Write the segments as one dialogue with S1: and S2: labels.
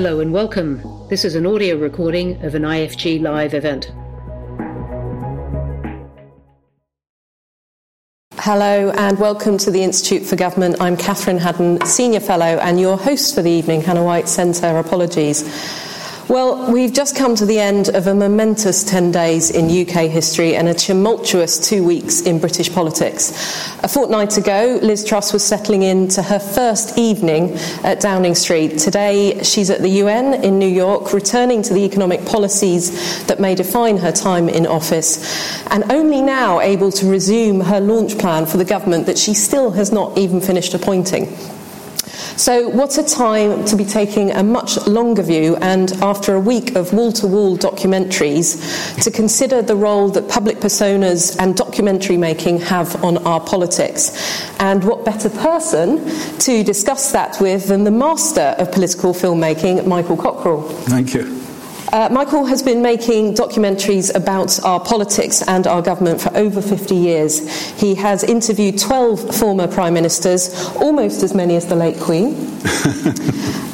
S1: Hello and welcome. This is an audio recording of an IFG live event.
S2: Hello and welcome to the Institute for Government. I'm Catherine Haddon, Senior Fellow, and your host for the evening. Hannah White sends her apologies. Well, we've just come to the end of a momentous 10 days in UK history and a tumultuous two weeks in British politics. A fortnight ago, Liz Truss was settling into her first evening at Downing Street. Today, she's at the UN in New York, returning to the economic policies that may define her time in office, and only now able to resume her launch plan for the government that she still has not even finished appointing. So, what a time to be taking a much longer view and, after a week of wall to wall documentaries, to consider the role that public personas and documentary making have on our politics. And what better person to discuss that with than the master of political filmmaking, Michael Cockerell?
S3: Thank you.
S2: Uh, Michael has been making documentaries about our politics and our government for over 50 years. He has interviewed 12 former prime ministers, almost as many as the late Queen.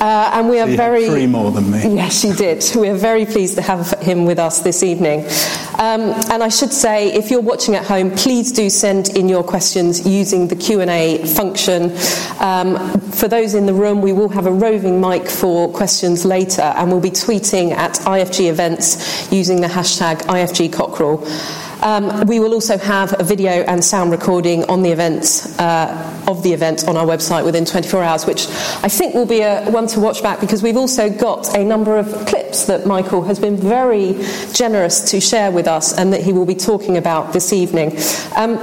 S2: uh, and we are
S3: she
S2: very.
S3: three more than me.
S2: Yes, she did. We are very pleased to have him with us this evening. Um, and I should say, if you're watching at home, please do send in your questions using the Q&A function. Um, for those in the room, we will have a roving mic for questions later, and we'll be tweeting at IFG events using the hashtag IFG Cockerell. Um, we will also have a video and sound recording on the event uh, of the event on our website within 24 hours, which I think will be a one to watch back because we've also got a number of clips that Michael has been very generous to share with us and that he will be talking about this evening. Um,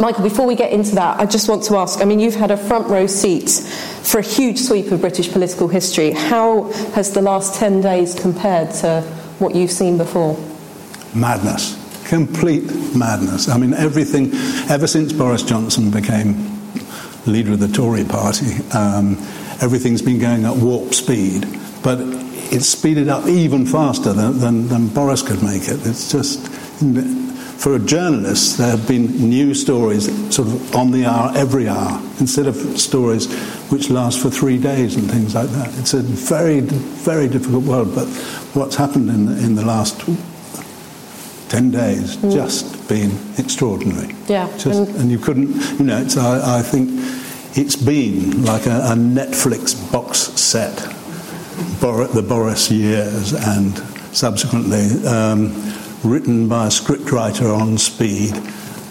S2: Michael, before we get into that, I just want to ask I mean, you've had a front row seat for a huge sweep of British political history. How has the last 10 days compared to what you've seen before?
S3: Madness. Complete madness. I mean, everything, ever since Boris Johnson became leader of the Tory party, um, everything's been going at warp speed. But it's speeded up even faster than, than, than Boris could make it. It's just for a journalist, there have been new stories sort of on the hour, every hour, instead of stories which last for three days and things like that. It's a very, very difficult world, but what's happened in the, in the last 10 days mm. just been extraordinary.
S2: Yeah.
S3: Just, and, and, you couldn't, you know, it's, I, I think it's been like a, a Netflix box set, Bor- the Boris years and subsequently. Um, written by a scriptwriter on speed,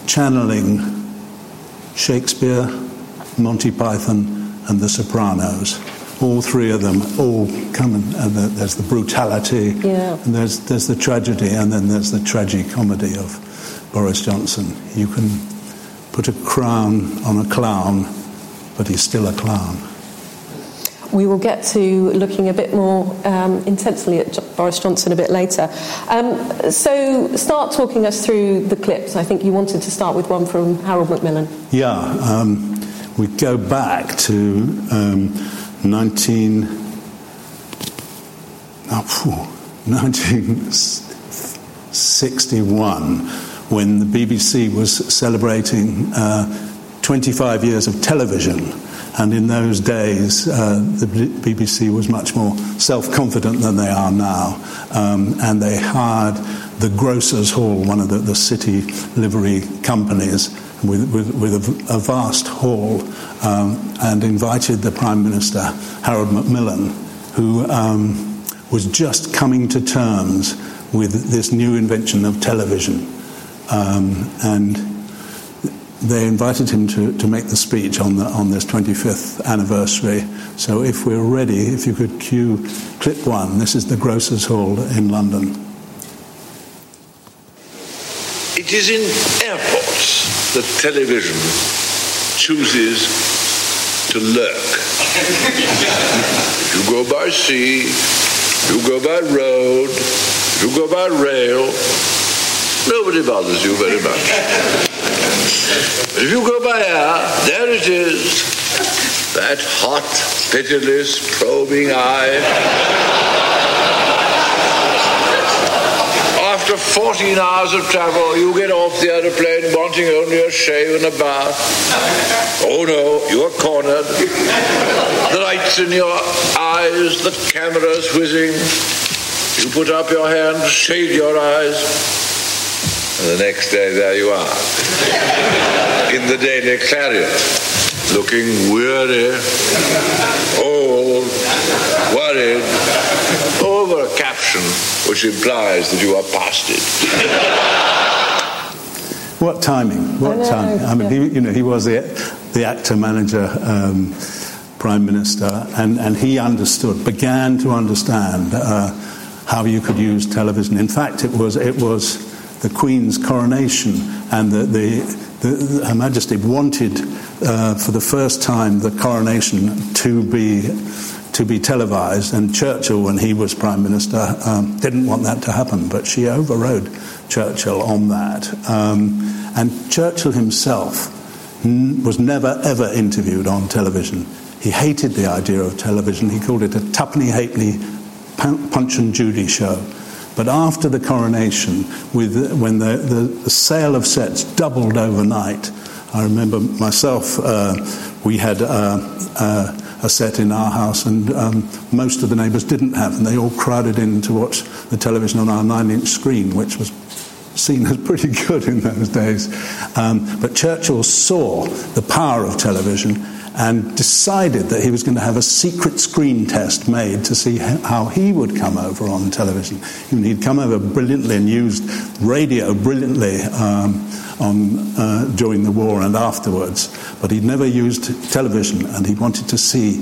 S3: channeling Shakespeare, Monty Python, and The Sopranos. All three of them all come in, and there's the brutality,
S2: yeah.
S3: and there's, there's the tragedy, and then there's the tragic comedy of Boris Johnson. You can put a crown on a clown, but he's still a clown.
S2: We will get to looking a bit more um, intensely at Boris Johnson a bit later. Um, so, start talking us through the clips. I think you wanted to start with one from Harold Macmillan.
S3: Yeah, um, we go back to um, 19. Oh, 1961 when the BBC was celebrating uh, 25 years of television and in those days, uh, the BBC was much more self confident than they are now. Um, and they hired the Grocers Hall, one of the, the city livery companies, with, with, with a, a, vast hall, um, and invited the Prime Minister, Harold Macmillan, who um, was just coming to terms with this new invention of television. Um, and they invited him to, to make the speech on, the, on this 25th anniversary. So, if we're ready, if you could cue clip one, this is the Grocers Hall in London.
S4: It is in airports that television chooses to lurk. you go by sea, you go by road, you go by rail, nobody bothers you very much. If you go by air, there it is. That hot, pitiless, probing eye. After 14 hours of travel, you get off the aeroplane wanting only a shave and a bath. Oh no, you are cornered. The lights in your eyes, the camera's whizzing. You put up your hand, shade your eyes, and the next day there you are. In the Daily Clarion, looking weary, old, worried, over a caption which implies that you are past it.
S3: What timing? What
S2: I
S3: timing? I mean,
S2: yeah.
S3: he, you know, he was the, the actor, manager, um, prime minister, and, and he understood, began to understand uh, how you could use television. In fact, it was it was the Queen's coronation, and the, the, the Her Majesty wanted, uh, for the first time, the coronation to be to be televised. And Churchill, when he was prime minister, um, didn't want that to happen, but she overrode Churchill on that. Um, and Churchill himself n- was never ever interviewed on television. He hated the idea of television. He called it a tuppenny halfpenny punch and Judy show. But after the coronation, with, when the, the, the sale of sets doubled overnight, I remember myself, uh, we had uh, uh, a set in our house, and um, most of the neighbours didn't have, and they all crowded in to watch the television on our nine inch screen, which was seen as pretty good in those days. Um, but Churchill saw the power of television and decided that he was going to have a secret screen test made to see how he would come over on television. He'd come over brilliantly and used radio brilliantly um, on, uh, during the war and afterwards, but he'd never used television and he wanted to see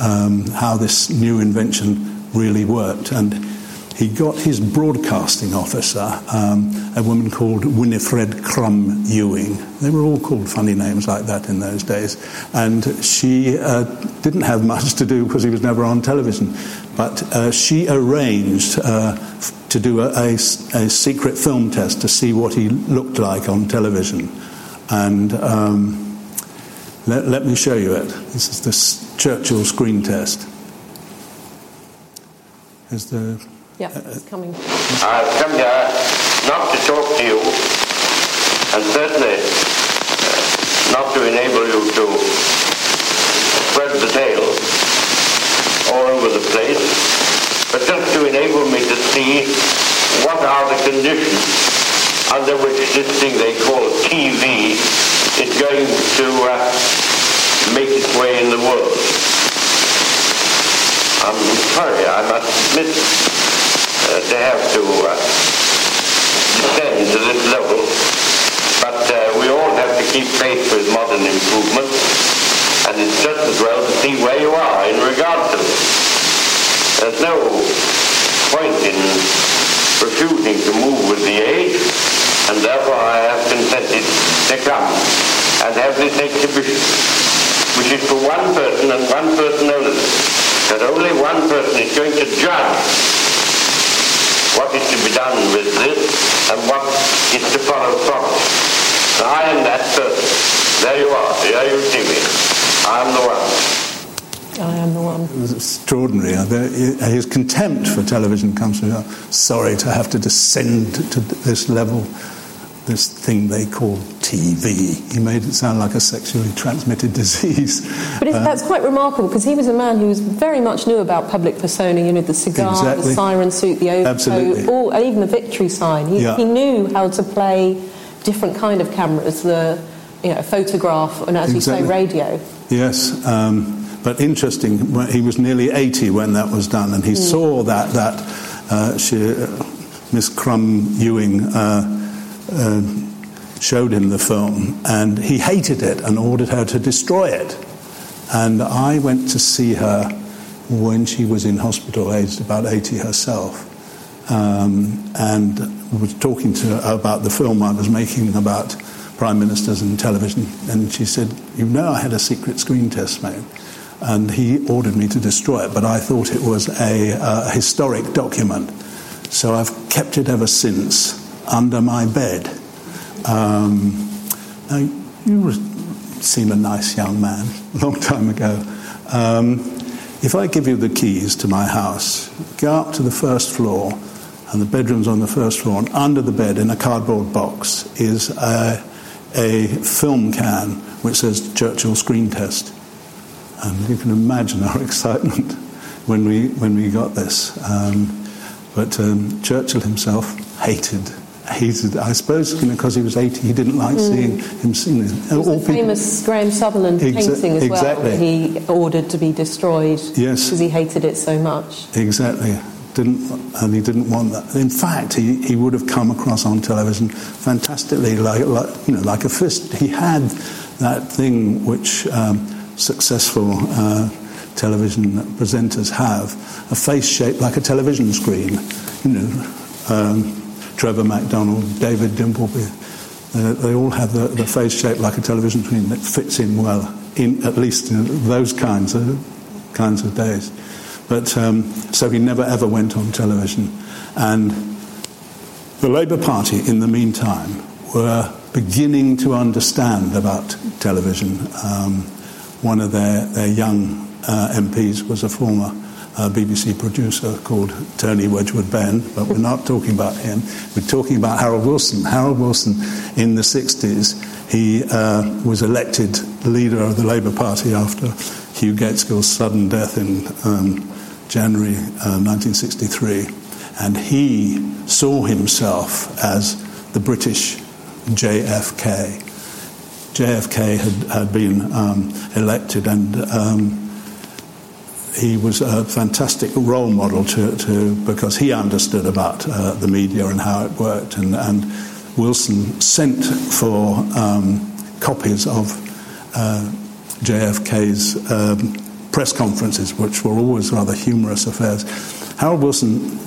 S3: um, how this new invention really worked. And he got his broadcasting officer, um, a woman called Winifred Crum Ewing. They were all called funny names like that in those days. And she uh, didn't have much to do because he was never on television. But uh, she arranged uh, to do a a secret film test to see what he looked like on television. And um, let, let me show you it. This is the Churchill screen test. Is the
S2: Yeah, it's coming.
S5: I've come here not to talk to you, and certainly uh, not to enable you to spread the tale all over the place, but just to enable me to see what are the conditions under which this thing they call TV is going to uh, make its way in the world. I'm sorry, I must admit uh, to have to uh, descend to this level, but uh, we all have to keep pace with modern improvement, and it's just as well to see where you are in regard to it. There's no point in refusing to move with the age, and therefore I have consented to come and have this exhibition, which is for one person and one person only. That only one person is going to judge what is to be done with this and what is to follow from it. And I am that person. There you are. There you see me. I am the one.
S2: I am the one.
S3: It was extraordinary. Uh, His contempt for television comes from, uh, sorry to have to descend to this level, this thing they call TV. He made it sound like a sexually transmitted disease.
S2: But it's, that's quite remarkable because he was a man who was very much knew about public persona, you know, the cigar,
S3: Exactly.
S2: the siren suit, the
S3: Absolutely.
S2: overcoat, all, and even the victory sign. He,
S3: Yeah.
S2: he knew how to play different kind of cameras, the you know, photograph and as you say, radio.
S3: Yes, um, but interesting. He was nearly 80 when that was done, and he saw that that uh, she, uh, Miss Crum Ewing uh, uh, showed him the film, and he hated it and ordered her to destroy it. And I went to see her when she was in hospital, aged about 80 herself, um, and was talking to her about the film I was making about prime ministers and television. And she said, You know, I had a secret screen test made. And he ordered me to destroy it, but I thought it was a, uh, historic document. So I've kept it ever since under my bed. Um, now, you seem a nice young man, a long time ago. Um, if I give you the keys to my house, go up to the first floor, and the bedroom's on the first floor, and under the bed in a cardboard box is a, a film can which says Churchill Screen Test. And you can imagine our excitement. when we when we got this. Um, but um, Churchill himself hated hated. I suppose you know, because he was 80, he didn't like mm. seeing him sing.
S2: All the famous Graham Sutherland Exa- painting as exactly. well. He ordered to be destroyed.
S3: Yes,
S2: because he hated it so much.
S3: Exactly. Didn't, and he didn't want that. In fact, he, he would have come across on television fantastically, like, like you know, like a fist. He had that thing which um, successful uh, television presenters have, a face shaped like a television screen. You know, um, Trevor McDonald, David Dimbleby, uh, they all have the, the, face shaped like a television screen that fits in well, in at least in those kinds of kinds of days. But um, so he never ever went on television, and the Labour Party, in the meantime, were beginning to understand about television. Um, one of their, their young uh, MPs was a former uh, BBC producer called Tony Wedgwood Benn, but we're not talking about him. We're talking about Harold Wilson. Harold Wilson, in the 60s, he uh, was elected leader of the Labour Party after Hugh Gaitskell's sudden death in um, January uh, 1963. And he saw himself as the British JFK. JFK had, had been um, elected and um, he was a fantastic role model to, to because he understood about uh, the media and how it worked. And, and Wilson sent for um, copies of uh, JFK's um, press conferences, which were always rather humorous affairs. Harold Wilson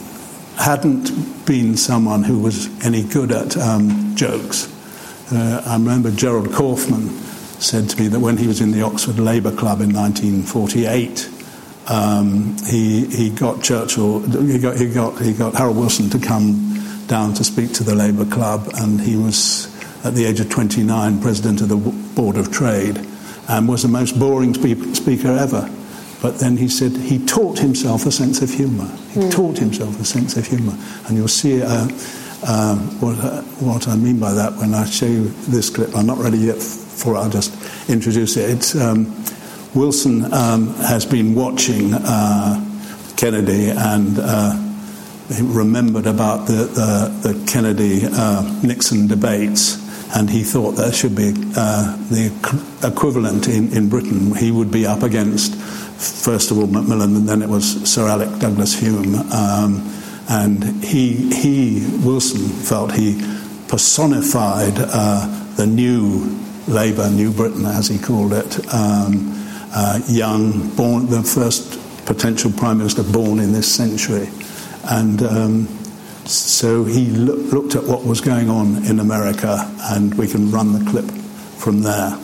S3: hadn't been someone who was any good at um, jokes. Uh, I remember Gerald Kaufman said to me that when he was in the Oxford Labour Club in 1948, um, he, he got Churchill, he got, he, got, he got Harold Wilson to come down to speak to the Labour Club, and he was, at the age of 29, president of the Board of Trade, and was the most boring spe- speaker ever. But then he said he taught himself a sense of humour. He mm. taught himself a sense of humour. And you'll see uh, uh, what, uh, what I mean by that when I show you this clip. I'm not ready yet for it, I'll just introduce it. It's. Um, Wilson um, has been watching uh, Kennedy and uh, remembered about the, the, the Kennedy uh, Nixon debates, and he thought there should be uh, the equivalent in, in Britain. He would be up against, first of all, Macmillan, and then it was Sir Alec Douglas Home. Um, and he, he, Wilson, felt he personified uh, the new Labour, New Britain, as he called it. Um, uh, young, born the first potential prime minister born in this century, and um, so he lo- looked at what was going on in America, and we can run the clip from there.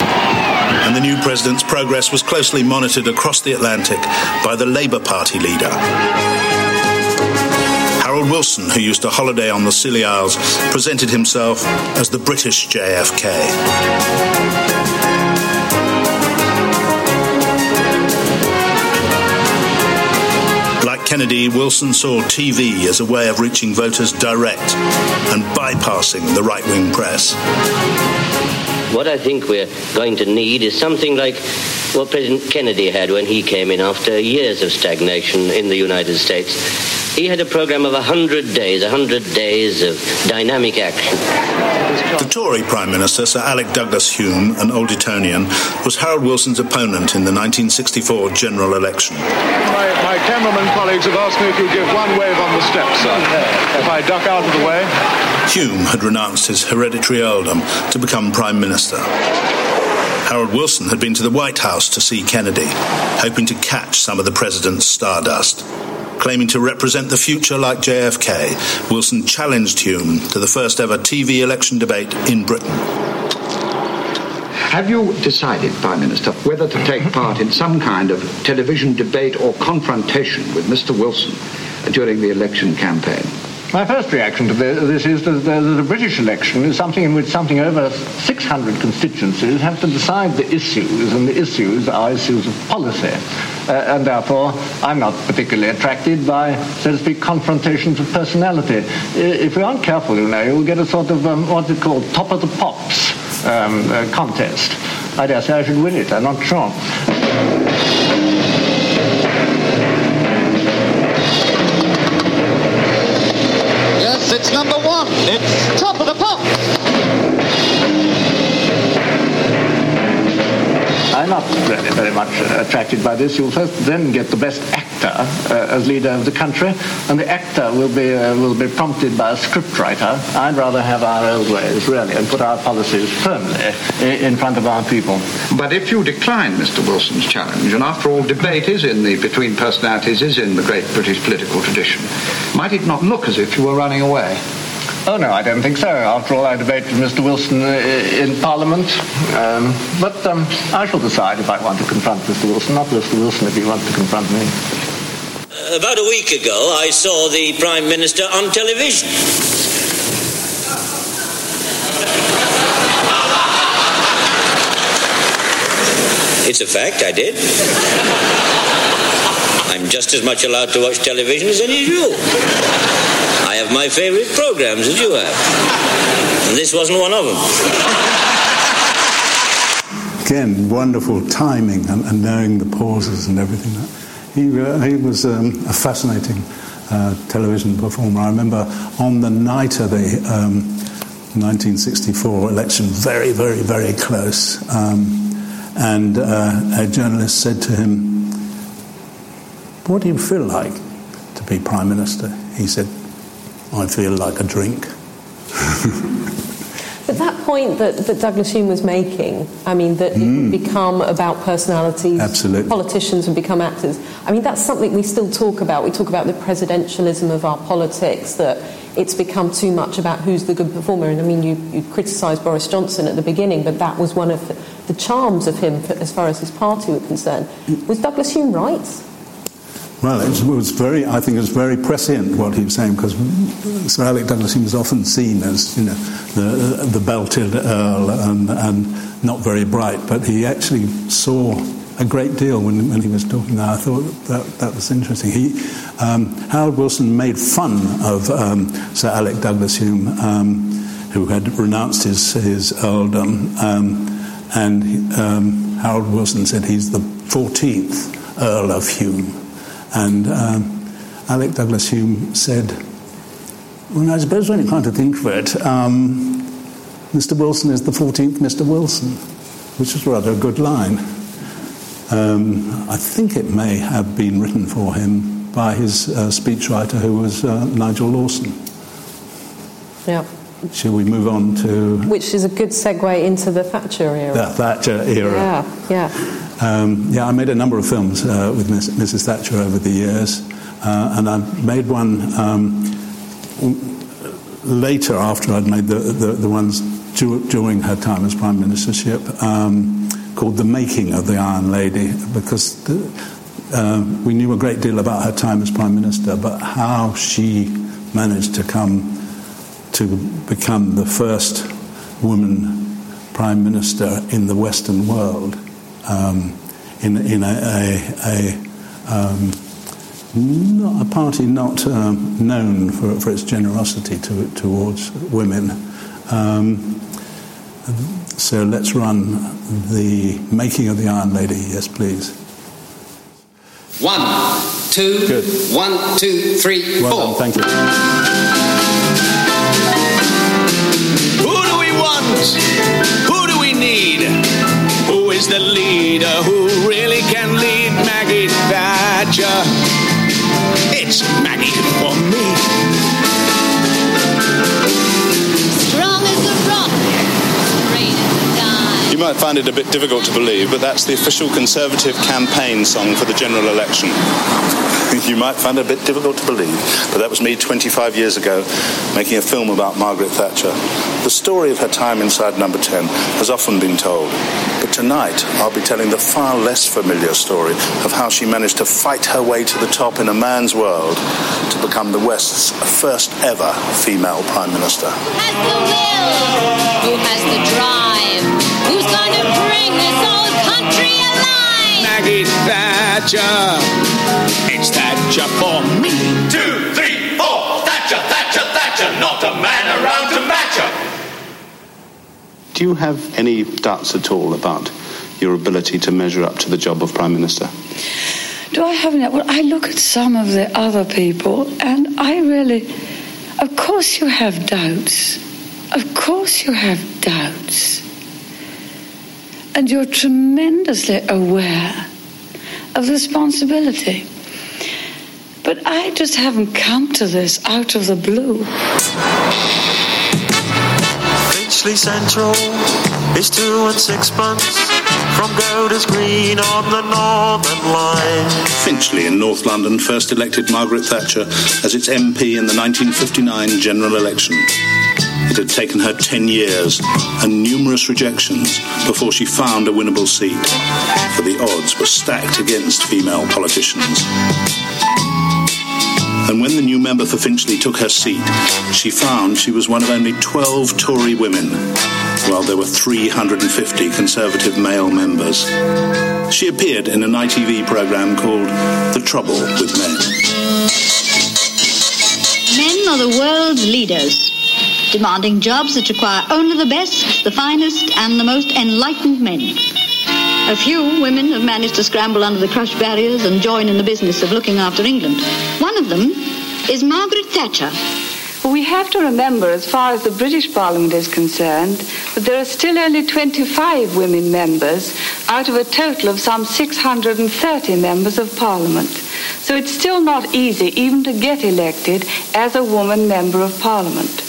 S6: And the new president's progress was closely monitored across the Atlantic by the Labour Party leader. Harold Wilson, who used to holiday on the Scilly Isles, presented himself as the British JFK. Like Kennedy, Wilson saw TV as a way of reaching voters direct and bypassing the right wing press.
S7: What I think we're going to need is something like what President Kennedy had when he came in after years of stagnation in the United States he had a program of 100 days, 100 days of dynamic action.
S6: The Tory Prime Minister, Sir Alec Douglas Home, an old Etonian, was Harold Wilson's opponent in the 1964 general election.
S8: My, my cameraman colleagues have asked me if you give one wave on the steps, sir. If I duck out of the way.
S6: Home had renounced his hereditary earldom to become Prime Minister. Harold Wilson had been to the White House to see Kennedy, hoping to catch some of the president's stardust. Claiming to represent the future like JFK, Wilson challenged Home to the first ever TV election debate in Britain.
S9: Have you decided, Prime Minister, whether to take part in some kind of television debate or confrontation with Mr. Wilson during the election campaign?
S8: My first reaction to this is that the, British election is something in which something over 600 constituencies have to decide the issues, and the issues are issues of policy. Uh, and therefore, I'm not particularly attracted by, so to speak, confrontations of personality. If we aren't careful, you know, you'll get a sort of um, what's called, top of the pops um, uh, contest. I dare say I should win it, I'm not sure.
S10: It's. It's top of the pops.
S8: I'm not really very much uh, attracted by this. You'll first then get the best actor uh, as leader of the country, and the actor will be uh, will be prompted by a scriptwriter. I'd rather have our old ways, really, and put our policies firmly i- in front of our people.
S9: But if you decline Mr. Wilson's challenge, and after all, debate is in the between personalities is in the great British political tradition, might it not look as if you were running away?
S8: Oh no, I don't think so. After all, I debated Mr. Wilson uh, in Parliament. Um, but um, I shall decide if I want to confront Mr. Wilson, not Mr. Wilson if he wants to confront me.
S11: About a week ago, I saw the Prime Minister on television. It's a fact, I did. I'm just as much allowed to watch television as any of you. I have my favorite programs as you have. And this wasn't one of them.
S3: Again, wonderful timing and, and knowing the pauses and everything. He, uh, he was um, a fascinating uh, television performer. I remember on the night of the um, 1964 election, very, very, very close, um, and uh, a journalist said to him, What do you feel like to be Prime Minister? He said, I feel like a drink.
S2: But that point that, that Douglas Home was making, I mean, that it would hmm. become about personalities,
S3: Absolutely.
S2: politicians would become actors. I mean, that's something we still talk about. We talk about the presidentialism of our politics, that it's become too much about who's the good performer. And I mean, you, you criticised Boris Johnson at the beginning, but that was one of the, the charms of him for, as far as his party were concerned. Hmm. Was Douglas Home right?
S3: Well, it was, very, I think it was very prescient what he was saying because Sir Alec Douglas was often seen as, you know, the, the belted Earl and, and not very bright, but he actually saw a great deal when, when he was talking there. I thought that, that was interesting. He, um, Harold Wilson made fun of um, Sir Alec Douglas Home, um, who had renounced his, his earldom, um, and um, Harold Wilson said he's the 14th Earl of Home. And um, Alec Douglas Home said, Well, I suppose when you come to think of it, um, Mr. Wilson is the 14th Mr. Wilson, which is rather a good line. Um, I think it may have been written for him by his uh, speechwriter, who was uh, Nigel Lawson.
S2: Yeah.
S3: Shall we move on to
S2: Which is a good segue into the Thatcher era.
S3: the Thatcher era?
S2: Yeah, yeah.
S3: Um, yeah, I made a number of films uh, with Miss, Mrs. Thatcher over the years, uh, and I made one um, later after I'd made the, the, the ones du- during her time as Prime Ministership um, called The Making of the Iron Lady, because the, uh, we knew a great deal about her time as Prime Minister, but how she managed to come to become the first woman Prime Minister in the Western world um, in, in a, a, a, um, not, a party not um, known for, for its generosity to, towards women. Um, so let's run the making of the Iron Lady. Yes, please.
S12: One, two,
S3: Good.
S12: one, two, three,
S3: Well
S12: four.
S3: done. Thank you.
S13: Do we want? Who do we need? Who is the leader who really can lead Maggie Thatcher? It's Maggie for me.
S14: Strong as a rock, straight as a dime.
S6: You might find it a bit difficult to believe, but that's the official Conservative campaign song for the general election. you might find it a bit difficult to believe, but that was me 25 years ago making a film about Margaret Thatcher. The story of her time inside number 10 has often been told, but tonight I'll be telling the far less familiar story of how she managed to fight her way to the top in a man's world to become the West's first ever female Prime Minister.
S14: Who Has the will, who has the drive, who's gonna bring this old country?
S13: Maggie Thatcher. It's Thatcher for me.
S15: Two, three, four. Thatcher, Thatcher, Thatcher. Not a man around to match her.
S16: Do you have any doubts at all about your ability to measure up to the job of Prime Minister?
S17: Do I have any? Well, I look at some of the other people, and I really, of course, you have doubts. Of course, you have doubts. And you're tremendously aware of responsibility. But I just haven't come to this out of the blue.
S18: Finchley Central is two and sixpence from Golders Green on the Northern Line.
S6: Finchley in North London first elected Margaret Thatcher as its MP in the 1959 general election. It had taken her 10 years and numerous rejections before she found a winnable seat, for the odds were stacked against female politicians. And when the new member for Finchley took her seat, she found she was one of only 12 Tory women, while there were 350 Conservative male members. She appeared in an ITV programme called The Trouble with Men.
S19: Men are the world's leaders, demanding jobs that require only the best, the finest, and the most enlightened men. A few women have managed to scramble under the crush barriers and join in the business of looking after England. One of them is Margaret Thatcher.
S17: We have to remember, as far as the British Parliament is concerned, that there are still only 25 women members out of a total of some 630 members of Parliament. So it's still not easy even to get elected as a woman member of Parliament.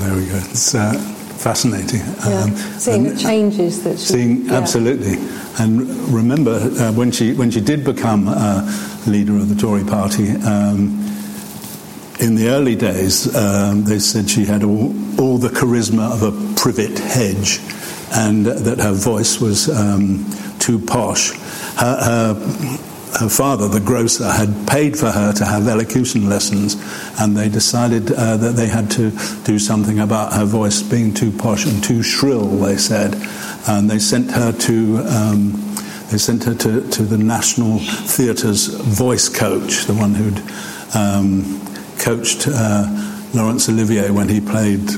S3: There we go. It's uh, fascinating.
S2: Yeah.
S3: Um,
S2: Seeing the changes that she.
S3: Seeing
S2: yeah.
S3: absolutely, and remember uh, when she when she did become uh, leader of the Tory Party. Um, in the early days, um, they said she had all, all the charisma of a privet hedge, and that her voice was um, too posh. Her, her, her father, the grocer, had paid for her to have elocution lessons, and they decided uh, that they had to do something about her voice being too posh and too shrill. They said, and they sent her to. Um, they sent her to, to the National Theatre's voice coach, the one who'd um, coached uh, Laurence Olivier when he played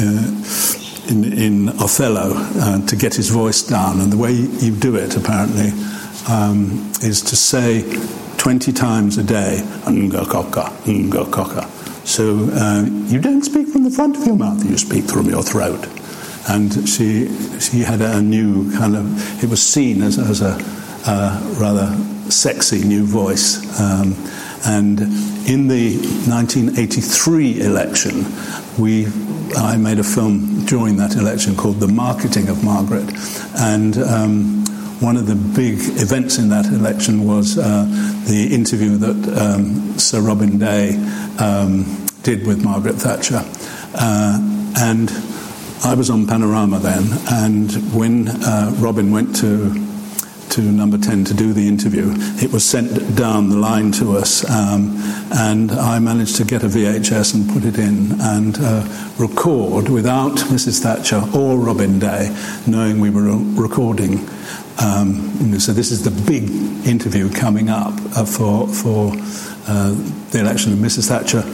S3: uh, in, in Othello uh, to get his voice down. And the way you do it, apparently, um, is to say 20 times a day, Nga koka, Nga koka. So uh, you don't speak from the front of your mouth, you speak from your throat. And she, she had a new kind of, it was seen as, as a rather sexy new voice. Um, and in the 1983 election, we, I made a film during that election called The Marketing of Margaret. And um, one of the big events in that election was uh, the interview that um, Sir Robin Day um, did with Margaret Thatcher. Uh, and I was on Panorama then, and when uh, Robin went to to number 10 to do the interview. It was sent down the line to us, um, and I managed to get a VHS and put it in and uh, record without Mrs. Thatcher or Robin Day knowing we were recording. Um, so this is the big interview coming up uh, for, for uh, the election of Mrs. Thatcher.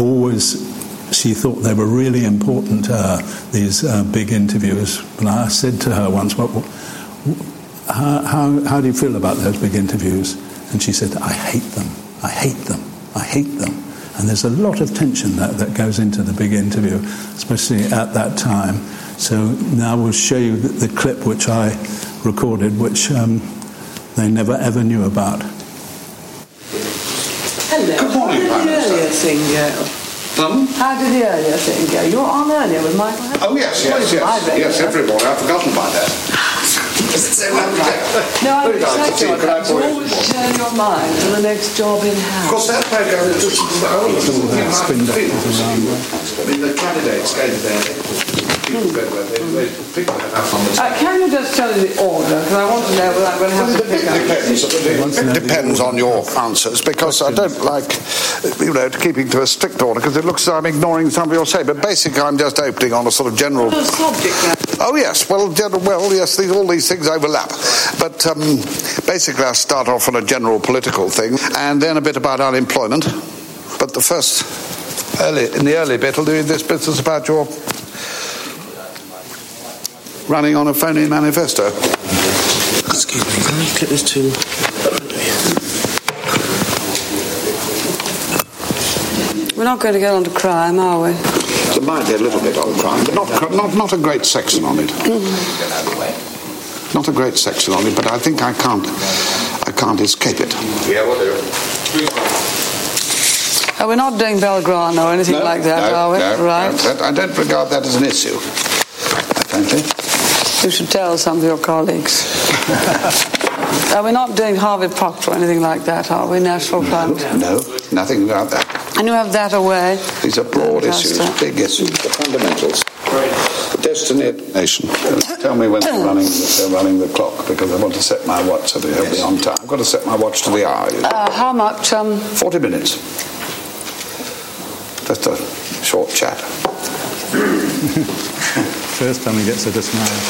S3: Always she thought they were really important, uh, these uh, big interviews. And I said to her once, what, what, how, how, how do you feel about those big interviews? And she said, I hate them. I hate them. I hate them. And there's a lot of tension that, that goes into the big interview, especially at that time. So now we'll show you the, the clip which I recorded, which um, they never ever knew about.
S17: Hello.
S9: Good morning,
S17: How did the earlier thing go?
S9: Pardon?
S17: How did the earlier thing go? You were on earlier with Michael Hutton?
S9: Oh, yes,
S17: Well,
S9: yes,
S17: it's
S9: yes.
S17: baby,
S9: Yes, every morning. I've forgotten by that.
S17: No, I'm
S9: Very nice to you. Can I
S17: You
S9: borrow it?
S17: always turn your mind to the next job in
S9: hand.
S17: Of
S9: course, that program is just. I always
S3: All
S9: think
S3: that
S9: about
S3: spin
S9: the
S3: doctors
S9: fields.
S3: around.
S9: I mean, the candidates go there. People go there. They, they pick that up on the
S17: Uh, can you just tell me the order? Because I want to know what I'm going to have to pick up.
S9: It depends on your answers because I don't like, you know, keeping to a strict order because it looks like I'm ignoring some of your say. But basically, I'm just opening on a sort of general.
S17: The subject
S9: Oh yes, well, general, well, yes, these, all these things overlap. But um, basically, I start off on a general political thing, and then a bit about unemployment. But the first, early in the early bit, I'll do this business about your running on a phony manifesto.
S16: Excuse me, can I clip this to.
S17: We're not going to get on to crime, are we?
S9: There might be a little bit on crime, but not, not, not a great section on it. Mm. Not a great section on it, but I think I can't, I can't escape it.
S5: Yeah, well,
S17: Oh, we're not doing Belgrano or anything
S9: No,
S17: like that,
S9: no,
S17: are we?
S9: no,
S17: right.
S9: no, I don't regard that as an issue, frankly.
S17: You should tell some of your colleagues. are we're not doing Harvey Proctor or anything like that, are we? National Front.
S9: No, nothing about that.
S17: And you have that away.
S9: These are broad issues,
S17: Lancaster.
S9: big issues, the fundamentals. The destiny of the nation. Tell me when they're running, they're running the clock because I want to set my watch so that it'll be on time. I've got to set my watch to the hour. You know.
S17: Uh, how much? Um,
S9: 40 minutes. Just a short chat.
S3: First time he gets her to smile.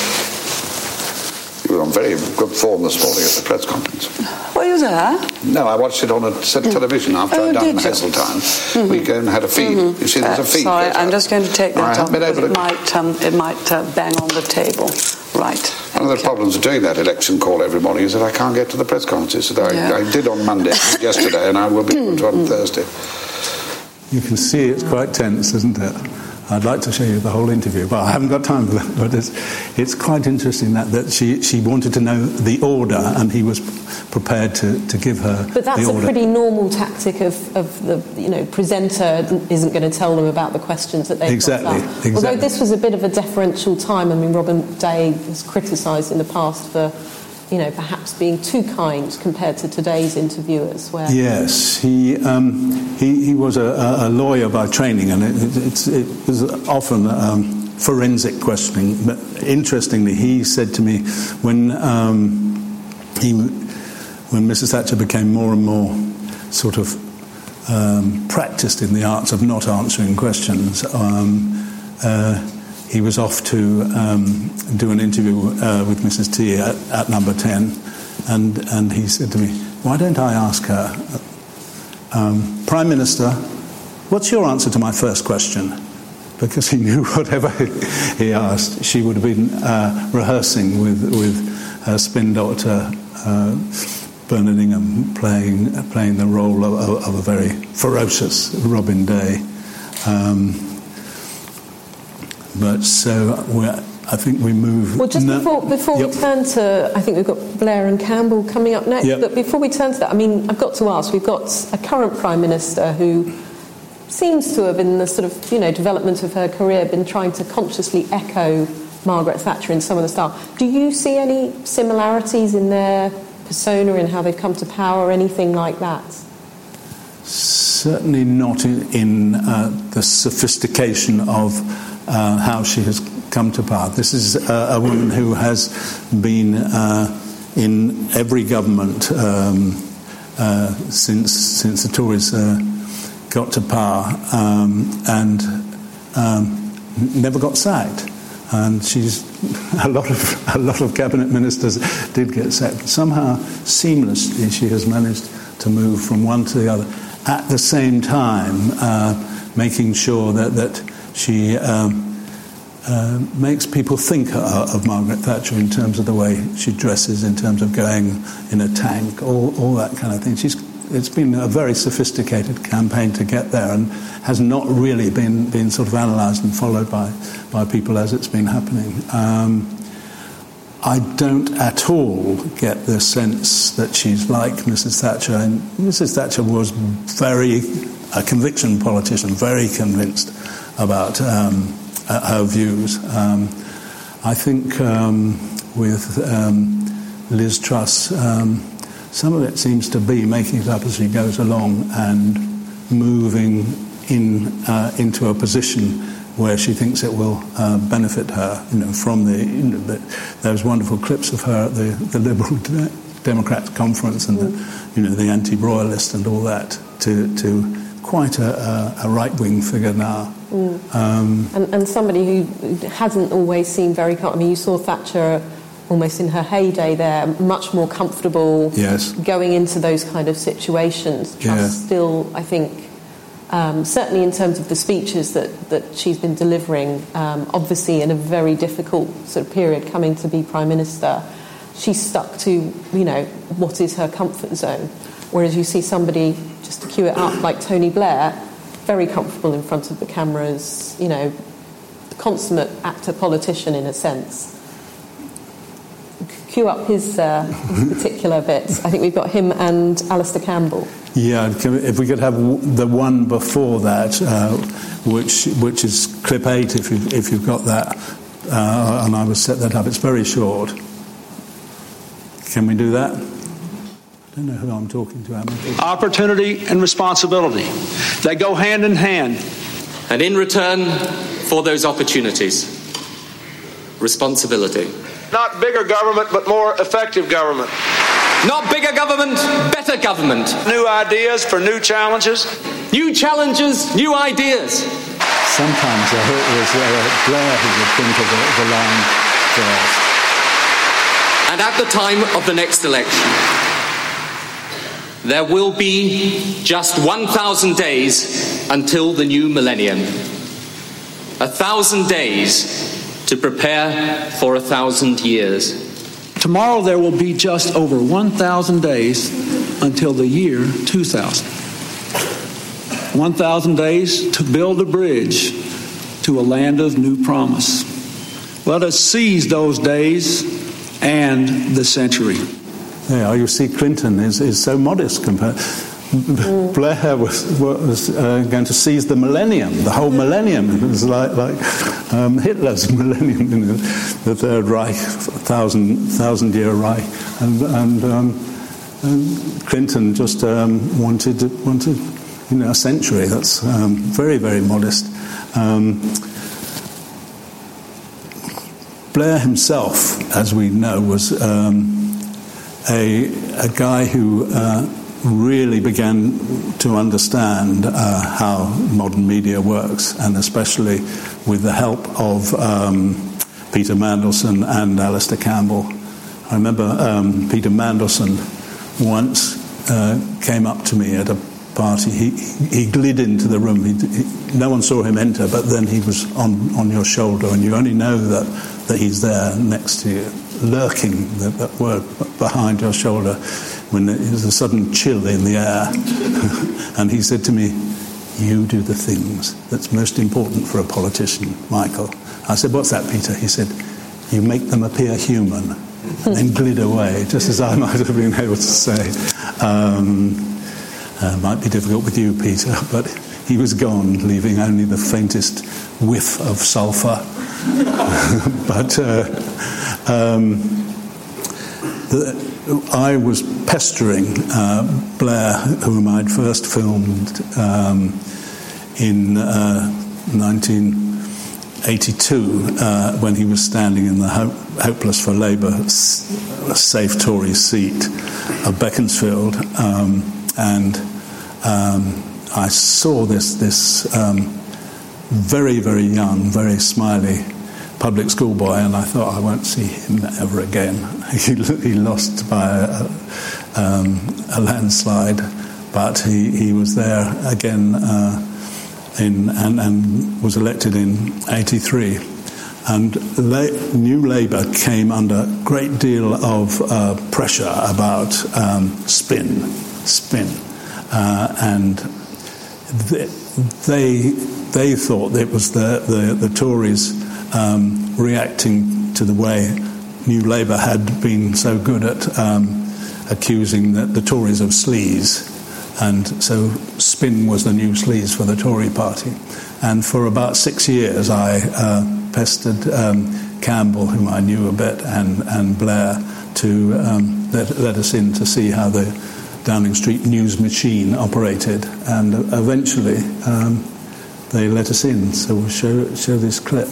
S9: You were on very good form this morning at the press conference.
S17: were you there?
S9: No, I watched it on a set of television after
S17: Oh,
S9: I'd done
S17: did you?
S9: Hazeltime. We go and had a feed. You see, there's a
S17: Uh,
S9: feed.
S17: sorry, I'm
S9: out.
S17: just going to take
S9: I
S17: that
S9: haven't
S17: off
S9: been
S17: because
S9: able
S17: it
S9: to-
S17: might, um, it might uh, bang on the table. Right.
S9: One of the problems of doing that election call every morning is that I can't get to the press conferences that I,
S17: Yeah.
S9: I did on Monday, yesterday, and I will be on Thursday.
S3: You can see it's quite tense, isn't it? I'd like to show you the whole interview, but I haven't got time for that. But it's, it's quite interesting that, that she, she wanted to know the order, and he was prepared to, to give her
S2: But that's a pretty normal tactic of, of the you know presenter isn't going to tell them about the questions that they've
S3: Exactly,
S2: got.
S3: exactly.
S2: Although this was a bit of a deferential time. I mean, Robin Day was criticised in the past for you know perhaps being too kind compared to today's interviewers, where
S3: Yes, he, um, he, he was a, a lawyer by training, and it, it, it was often um, forensic questioning. But interestingly, he said to me when um, he, when Mrs. Thatcher became more and more sort of um, practiced in the arts of not answering questions. Um, uh, he was off to um, do an interview uh, with Mrs. T at, at number 10, and, and he said to me, Why don't I ask her, um, Prime Minister, what's your answer to my first question? Because he knew whatever he asked, she would have been uh, rehearsing with, with her spin doctor, uh, Bernard Ingham, playing, playing the role of, of, a very ferocious Robin Day. Um, but so we're, I think we move.
S2: Well, just
S3: no-
S2: before, before
S3: Yep.
S2: we turn to, I think we've got Blair and Campbell coming up next.
S3: Yep.
S2: But before we turn to that, I mean, I've got to ask. We've got a current prime minister who seems to have, in the sort of you know development of her career, been trying to consciously echo Margaret Thatcher in some of the style. Do you see any similarities in their persona in how they've come to power, or anything like that?
S3: Certainly not in, in uh, the sophistication of uh, how she has come to power. This is a, a woman who has been uh, in every government um, uh, since since the Tories uh, got to power um, and um, never got sacked. And she's a lot of a lot of cabinet ministers did get sacked. Somehow, seamlessly, she has managed to move from one to the other. At the same time, uh, making sure that that she um, uh, makes people think uh, of Margaret Thatcher in terms of the way she dresses, in terms of going in a tank, all, all that kind of thing. She's, it's been a very sophisticated campaign to get there and has not really been, been sort of analysed and followed by, by people as it's been happening. Um, I don't at all get the sense that she's like Mrs. Thatcher. And Mrs. Thatcher was very, a conviction politician, very convinced about um, uh, her views. Um, I think um, with um, Liz Truss, um, some of it seems to be making it up as she goes along and moving in uh, into a position where she thinks it will uh, benefit her. You know, from the, you know, the those wonderful clips of her at the, the Liberal Democrats conference and the, you know the anti-royalist and all that to to quite a, a, a right-wing figure now.
S2: Mm.
S3: Um,
S2: And, and somebody who hasn't always seemed very. I mean, you saw Thatcher almost in her heyday there, much more comfortable
S3: Yes.
S2: going into those kind of situations.
S3: Yeah.
S2: still, I think, Um, certainly, in terms of the speeches that, that she's been delivering, um, obviously in a very difficult sort of period coming to be prime minister, she's stuck to you know what is her comfort zone. Whereas you see somebody just to cue it up like Tony Blair, very comfortable in front of the cameras, you know, consummate actor politician in a sense. Cue up his, uh, his particular bits. I think we've got him and Alastair Campbell.
S3: Yeah, if we could have the one before that, uh, which which is clip eight, if you if you've got that, uh, and I will set that up. It's very short. Can we do that? I don't know who I'm talking to. Am I?
S20: Opportunity and responsibility. They go hand in hand.
S21: And in return for those opportunities, responsibility.
S20: Not bigger government, but more effective government.
S21: Not bigger government, better government.
S20: New ideas for new challenges.
S21: New challenges, new ideas.
S3: Sometimes I hope it was uh, Blair who would think of the, the line first.
S21: And at the time of the next election, there will be just 1,000 days until the new millennium. A thousand days to prepare for a thousand years.
S20: Tomorrow there will be just over 1,000 days until the year 2000. 1,000 days to build a bridge to a land of new promise. Let us seize those days and the century.
S3: Yeah, you see, Clinton is, is so modest compared. Mm. Blair was, was uh, going to seize the millennium, the whole millennium. It was like, like um, Hitler's millennium, you know, the Third Reich, thousand, thousand year Reich. And, and, um, and Clinton just um, wanted, wanted you know, a century. That's um, very, very modest. Um, Blair himself, as we know, was um, a, a guy who. Uh, really began to understand uh, how modern media works, and especially with the help of um, Peter Mandelson and Alastair Campbell. I remember um, Peter Mandelson once uh, came up to me at a party. He, he glid into the room. He, he, no one saw him enter, but then he was on, on your shoulder, and you only know that, that he's there next to you, lurking, that, that word behind your shoulder when there was a sudden chill in the air. and he said to me, You do the things that's most important for a politician, Michael. I said, What's that, Peter? He said, You make them appear human. And then glid away, just as I might have been able to say. Um, uh, might be difficult with you, Peter, but he was gone, leaving only the faintest whiff of sulphur. but uh, um, the, I was pestering uh, Blair, whom I'd first filmed um, in uh, 1982 uh, when he was standing in the Ho- Hopeless for Labour safe Tory seat of Beaconsfield. Um, and um, I saw this, this um, very, very young, very smiley public school boy, and I thought I won't see him ever again. He, he lost by a, um, a, landslide, but he, he was there again uh, in, and, and, was elected in 83. And La- New Labour came under a great deal of uh, pressure about um, spin, spin. Uh, and they, they, thought it was the, the, the Tories um, reacting to the way New Labour had been so good at um, accusing the, the, Tories of sleaze. And so spin was the new sleaze for the Tory party. And for about six years, I uh, pestered um, Campbell, whom I knew a bit, and, and Blair to um, let, let us in to see how the Downing Street news machine operated. And eventually, um, they let us in. So we'll show, show this clip.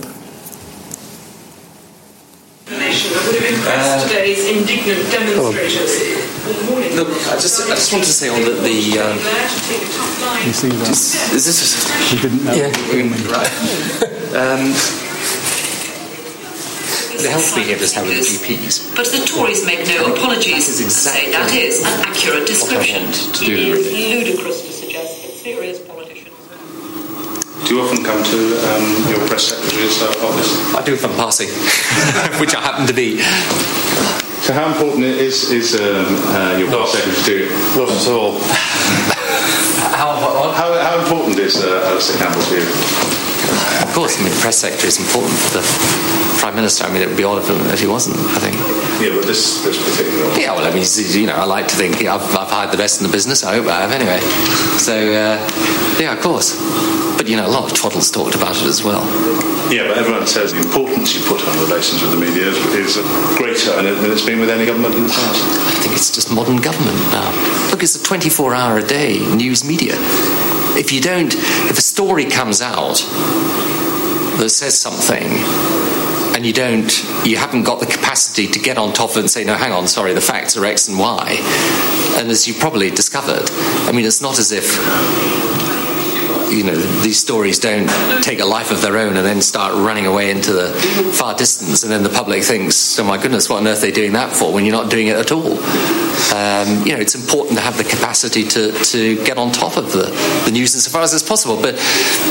S22: uh, today's indignant demonstrators.
S21: Look, I just, I just wanted to say on the. the um,
S3: you see that?
S21: Is, is this?
S3: We didn't know.
S21: Yeah, right. um, the health behaviours have with the GPs.
S23: But the Tories make no apologies.
S21: That is exactly
S23: say that is an accurate description.
S21: to do
S23: it is ludicrous to suggest that serious politicians.
S6: Do you often come to um, your press secretary's uh, office?
S21: I do if I'm passing, which I happen to be.
S6: So how important is, is um, uh, your press secretary to you?
S24: Not at all.
S21: how,
S6: how, how, important is uh, Alastair Campbell to you?
S21: Of course, I mean, the press secretary is important for the Prime Minister. I mean, it would be odd if, if he wasn't, I think.
S6: Yeah, but this, this particular
S21: Yeah, well, I mean, you know, I like to think I've, I've hired the best in the business. I hope I have anyway. So, uh, yeah, of course. But, you know, a lot of twaddles talked about it as well.
S6: Yeah, but everyone says the importance you put on relations with the media is, is greater than it's been with any government in the past.
S21: I think it's just modern government now. Look, it's a 24 hour a day news media. If you don't, if a story comes out that says something and you don't you haven't got the capacity to get on top of it and say no hang on sorry the facts are x and y and as you probably discovered i mean it's not as if you know these stories don't take a life of their own and then start running away into the far distance. And then the public thinks oh my goodness what on earth are they doing that for when you're not doing it at all? Um, you know it's important to have the capacity to, to get on top of the, the news as far as it's possible. But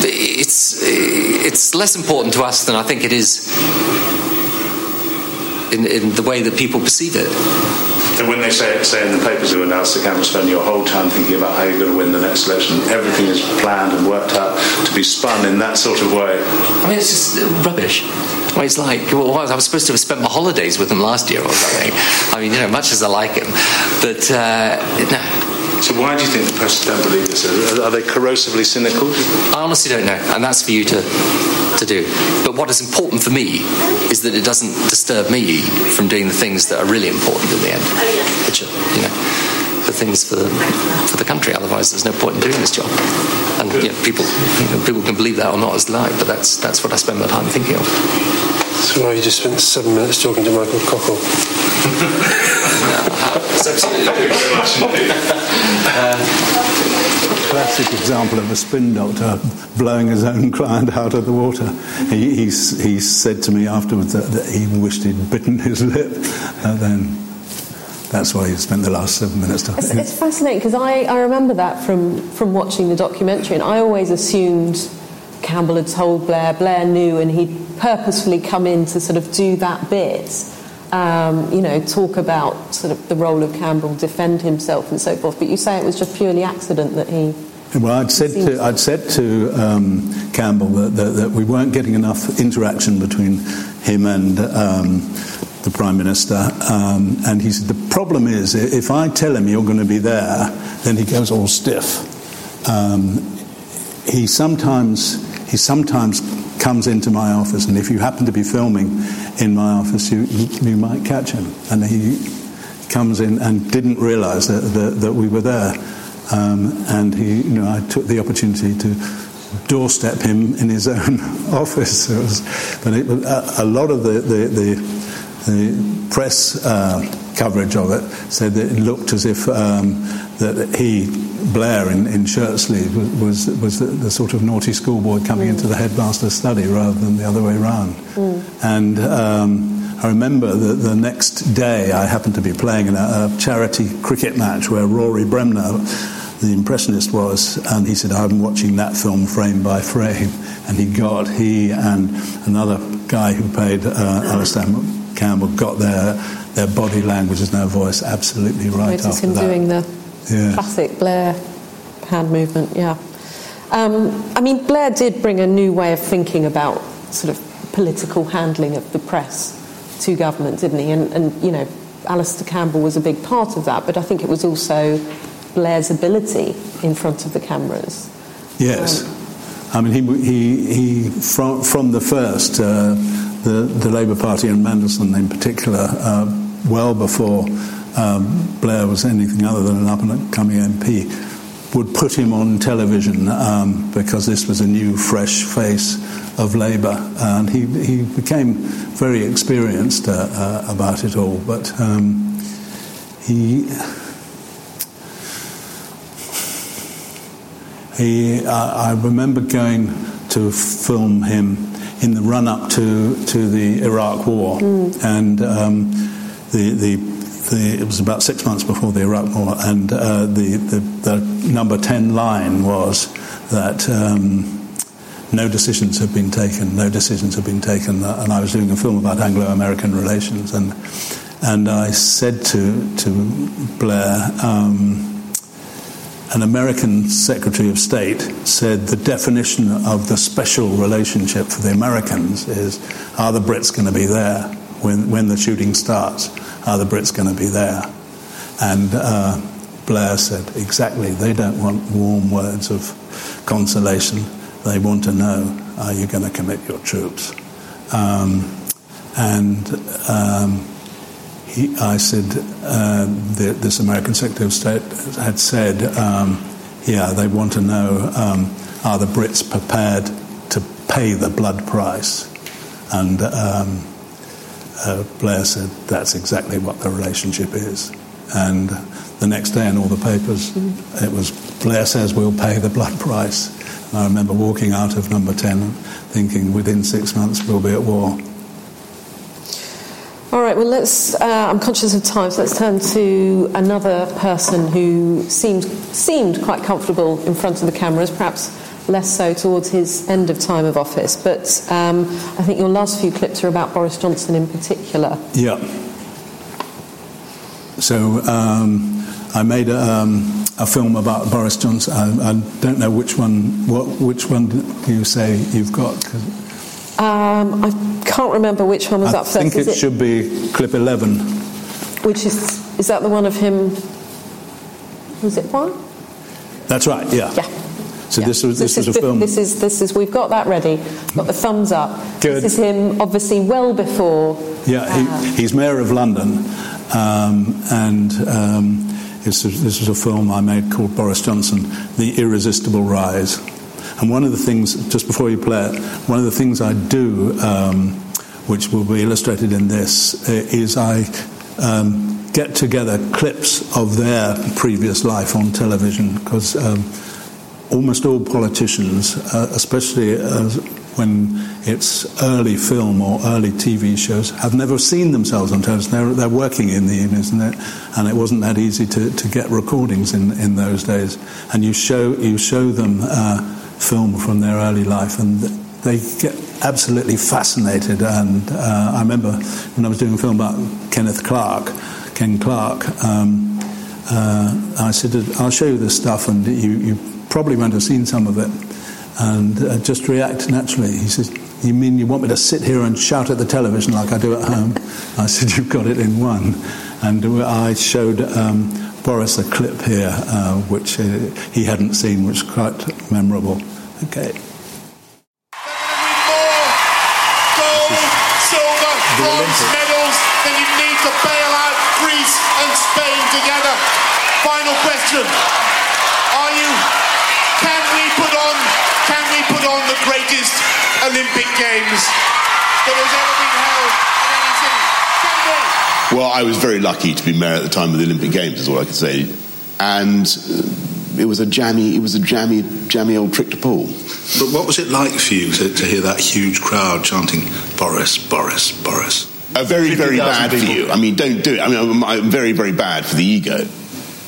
S21: it's it's less important to us than I think it is in, in the way that people perceive it
S6: and when they say, say in the papers who announced the camera spend your whole time thinking about how you're going to win the next election, everything is planned and worked out to be spun in that sort of way.
S21: I mean, it's just rubbish. Well, it's like, well, I was supposed to have spent my holidays with him last year or something. I mean, you know, much as I like him. But, uh, no.
S6: So why do you think the press don't believe this? Are they corrosively cynical?
S21: I honestly don't know, and that's for you to to do. But what is important for me is that it doesn't disturb me from doing the things that are really important in the end, oh, which are, you know, the things for the, for the country. Otherwise, there's no point in doing this job. And you know, people, you know, people can believe that or not as they like, but that's that's what I spend my time thinking of.
S24: So why you just spent seven minutes talking to Michael Cockerell?
S3: Classic example of a spin doctor blowing his own client out of the water. He, he, he said to me afterwards that, that, he wished he'd bitten his lip. And then that's why he spent the last seven minutes talking.
S2: It's, it's fascinating because I, I remember that from, from watching the documentary, and I always assumed Campbell had told Blair, Blair knew, and he'd purposefully come in to sort of do that bit. Um, you know, talk about sort of the role of Campbell, defend himself, and so forth. But you say it was just purely accident that he.
S3: Well, I'd said to, I'd said to um, Campbell that, that, that, we weren't getting enough interaction between him and um, the Prime Minister. Um, and he said, The problem is, if I tell him you're going to be there, then he goes all stiff. Um, he sometimes he sometimes comes into my office, and if you happen to be filming in my office, you, you might catch him. And he comes in and didn't realise that, that, that, we were there. Um, and he, you know, I took the opportunity to doorstep him in his own office. It was, but it, a, a, lot of the, the, the, the press uh, coverage of it said that it looked as if um, that he, Blair, in, in shirt sleeves, was, was, was the, the, sort of naughty schoolboy coming mm. into the headmaster's study rather than the other way around. Mm. And um, I remember that the next day I happened to be playing in a, a charity cricket match where Rory Bremner, the impressionist, was, and he said, I'm watching that film frame by frame. And he got, he and another guy who played uh, Alastair Campbell got their, their body language and their voice absolutely right
S2: Notice
S3: after
S2: him
S3: that.
S2: doing the
S3: yeah.
S2: classic Blair hand movement, yeah. Um, I mean, Blair did bring a new way of thinking about sort of political handling of the press to government, didn't he? And, and you know, Alastair Campbell was a big part of that, but I think it was also Blair's ability in front of the cameras.
S3: Yes. Um, I mean, he, he, he from, from the first, uh, the, the Labour Party and Mandelson in particular, uh, well before um, Blair was anything other than an up and coming MP, would put him on television um, because this was a new, fresh face of Labour. And he, he became very experienced uh, uh, about it all. But um, he. He, I remember going to film him in the run up to, to the Iraq War. Mm. And um, the, the, the, it was about six months before the Iraq War, and uh, the, the, the, number 10 line was that um, no decisions have been taken. No decisions have been taken. Uh, and I was doing a film about Anglo-American relations, and and I said to to Blair. Um, an American Secretary of State said the definition of the special relationship for the Americans is are the Brits going to be there when, when the shooting starts? Are the Brits going to be there? And uh, Blair said, exactly, they don't want warm words of consolation. They want to know, are you going to commit your troops? Um, and um, he, I said, uh, the, this American Secretary of State had said, um, yeah, they want to know um, are the Brits prepared to pay the blood price? And um, uh, Blair said, that's exactly what the relationship is. And the next day in all the papers, it was Blair says we'll pay the blood price. And I remember walking out of number 10 thinking within six months we'll be at war.
S2: All right, well, let's. Uh, I'm conscious of time, so let's turn to another person who seemed, seemed quite comfortable in front of the cameras, perhaps less so towards his end of time of office. But um, I think your last few clips are about Boris Johnson in particular.
S3: Yeah. So um, I made a, um, a, film about Boris Johnson. I, I, don't know which one. What, which one do you say you've got?
S2: Um, I can't remember which one was
S3: I
S2: up first.
S3: I think it,
S2: it,
S3: should be clip 11.
S2: which is is that the one of him? Was it one?
S3: That's right. Yeah.
S2: Yeah.
S3: So this was this,
S2: is
S3: was a film.
S2: This is this is we've got that ready. Got the thumbs up.
S3: Good.
S2: This is him, obviously well before.
S3: Yeah,
S2: uh,
S3: he, he's mayor of London, um, and um, this, is, this is a film I made called Boris Johnson: The Irresistible Rise. And one of the things, just before you play it, one of the things I do, um, which will be illustrated in this, is I um, get together clips of their previous life on television because um, almost all politicians, uh, especially uh, when it's early film or early TV shows, have never seen themselves on television. They're, they're working in the evenings, and, it wasn't that easy to, to get recordings in, in those days. And you show you show them uh, film from their early life, and they get absolutely fascinated. And uh, I remember when I was doing a film about Kenneth Clarke, Ken Clarke. Um, uh, I said, "I'll show you this stuff, and you, you probably won't have seen some of it." And uh, just react naturally. He says, "You mean you want me to sit here and shout at the television like I do at home?" I said, "You've got it in one." And I showed um, Boris a clip here, uh, which uh, he hadn't seen, which was quite memorable. Okay.
S15: Gold, silver, bronze medals, then you need to bail out Greece and Spain together. Final question. Are you, Olympic Games that has ever been held in any city?
S25: Well, I was very lucky to be mayor at the time of the Olympic Games, is all I can say. And uh, it was a jammy, it was a jammy, jammy old trick to pull.
S6: But what was it like for you to, to hear that huge crowd chanting Boris, Boris, Boris?
S25: A very, very
S6: 50,000
S25: bad for you. I mean, don't do it. I mean, I'm, I'm very, very bad for the ego.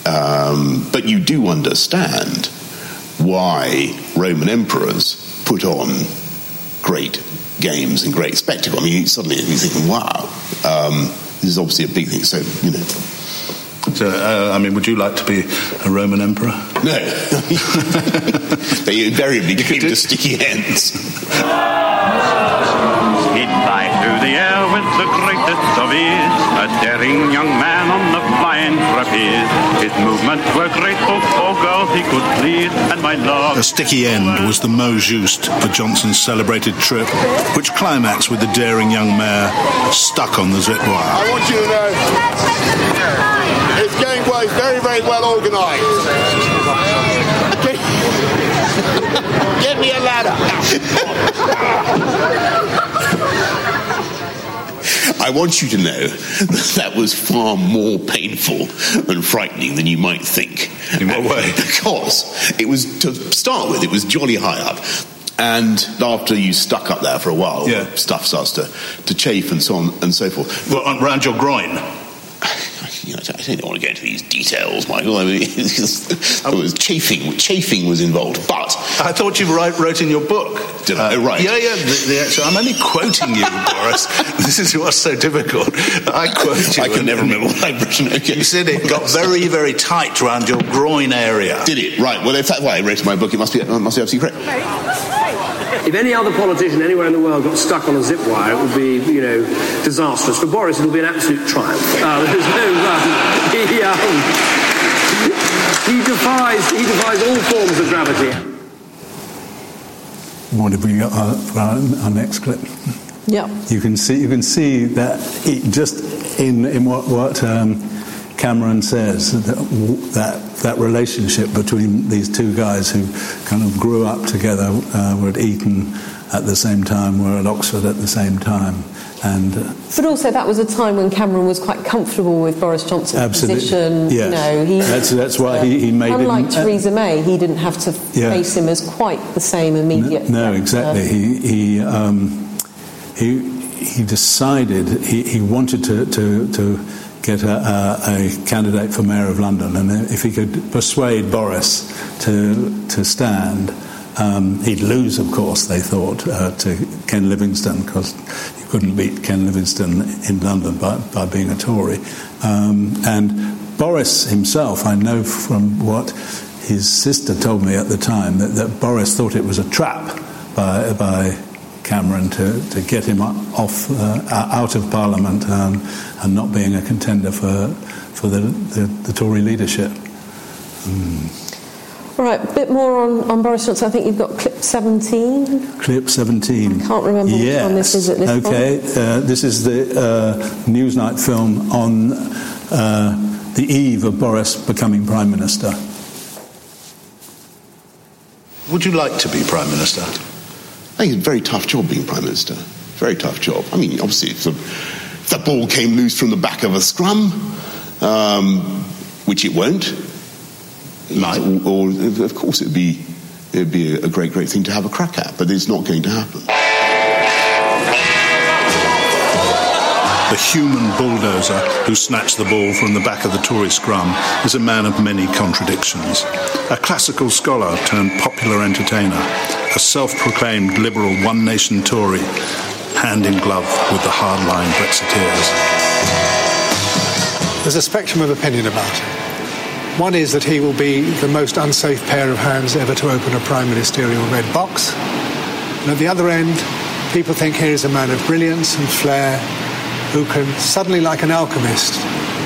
S25: Um, but you do understand why Roman emperors put on great games and great spectacle. I mean, suddenly you're thinking, wow, um, this is obviously a big thing. So, you know.
S6: So, uh, I mean, would you like to be a Roman emperor?
S25: No. they invariably came to sticky ends.
S26: He'd fly through the air with the greatest of ease, a daring young man on the flying. His movements were graceful, for oh, oh, girls he could please, and my love.
S6: A sticky end was the mot juste for Johnson's celebrated trip, which climaxed with the daring young mayor stuck on the zip wire.
S15: I want you to know it's going well, it's very, very well organised. Get me a ladder.
S25: I want you to know that that was far more painful and frightening than you might think.
S6: In what way?
S25: Because it was, to start with, it was jolly high up. And after you stuck up there for a while, stuff starts to, to chafe and so on and so forth.
S6: Well, around your groin?
S25: you know, I don't want to go into these details, Michael. I mean, it was chafing. Chafing was involved, but
S6: I thought you wrote, wrote in your book.
S25: Did I? Oh, right.
S6: Yeah, yeah. The, the actual, I'm only quoting you, Boris. This is what's so difficult. I quote you.
S25: I can
S6: and-
S25: never remember what I've written. Okay.
S6: You said it got very, very tight around your groin area.
S25: Did it? Right. Well, if that's why I wrote in my book, it must be, it must be absolutely correct.
S27: If any other politician anywhere in the world got stuck on a zip wire, it would be, you know, disastrous. For Boris, it'll be an absolute triumph. Uh, there's no, um, he, um, he defies, he defies all forms of gravity.
S3: What have we got uh, for our, our next clip?
S2: Yeah.
S3: You can see you can see that it, just in in what what um, Cameron says that, that that relationship between these two guys who kind of grew up together uh, were at Eton at the same time, were at Oxford at the same time, and uh,
S2: But also, that was a time when Cameron was quite comfortable with Boris Johnson's
S3: Absolutely.
S2: position.
S3: Yes.
S2: You know, he,
S3: That's- that's why he- he made him-
S2: Unlike
S3: uh,
S2: Theresa May, he didn't have to
S3: Yeah.
S2: face him as quite the same immediate.
S3: No,
S2: threat.
S3: exactly.
S2: Uh,
S3: He he um, he he decided he, he wanted to to, to get a, a, a candidate for mayor of London, and if he could persuade Boris to to stand. Um, he'd lose, of course, they thought, uh, to Ken Livingstone because you couldn't beat Ken Livingstone in London by, by being a Tory. Um, and Boris himself, I know from what his sister told me at the time, that, that Boris thought it was a trap by, by Cameron to, to get him off uh, out of Parliament um, and not being a contender for, for the, the, the Tory leadership.
S2: All right, a bit more on, on Boris Johnson. I think you've got clip 17.
S3: Clip 17.
S2: I can't remember which one this is at this
S3: okay. Uh, this is the uh, Newsnight film on uh, the eve of Boris becoming Prime Minister.
S6: Would you like to be Prime Minister?
S25: Think it's a very tough job being Prime Minister. Very tough job. I mean, obviously, if the, if the ball came loose from the back of a scrum, um, which it won't, might. Or, or, of course, it'd be, it'd be a great, great thing to have a crack at, but it's not going to happen.
S6: The human bulldozer who snatched the ball from the back of the Tory scrum is a man of many contradictions. A classical scholar turned popular entertainer, a self proclaimed liberal one nation Tory, hand in glove with the hardline Brexiteers.
S28: There's a spectrum of opinion about him. One is that he will be the most unsafe pair of hands ever to open a prime ministerial red box. And at the other end, people think here is a man of brilliance and flair who can suddenly, like an alchemist,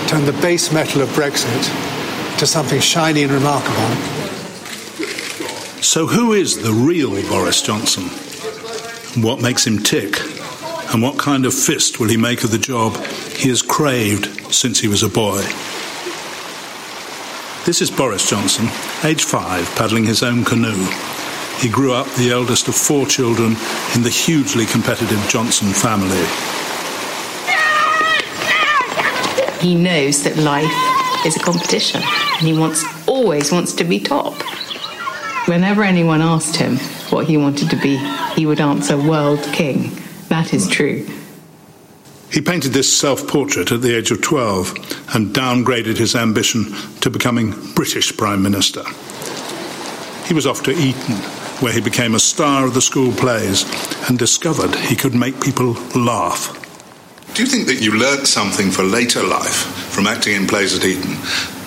S28: turn the base metal of Brexit to something shiny and remarkable.
S6: So, who is the real Boris Johnson? What makes him tick? And what kind of fist will he make of the job he has craved since he was a boy? This is Boris Johnson, age five, paddling his own canoe. He grew up the eldest of four children in the hugely competitive Johnson family.
S29: He knows that life is a competition and he wants always wants to be top. Whenever anyone asked him what he wanted to be, he would answer world king. That is true.
S6: He painted this self portrait at the age of 12 and downgraded his ambition to becoming British Prime Minister. He was off to Eton, where he became a star of the school plays and discovered he could make people laugh. Do you think that you learnt something for later life from acting in plays at Eton?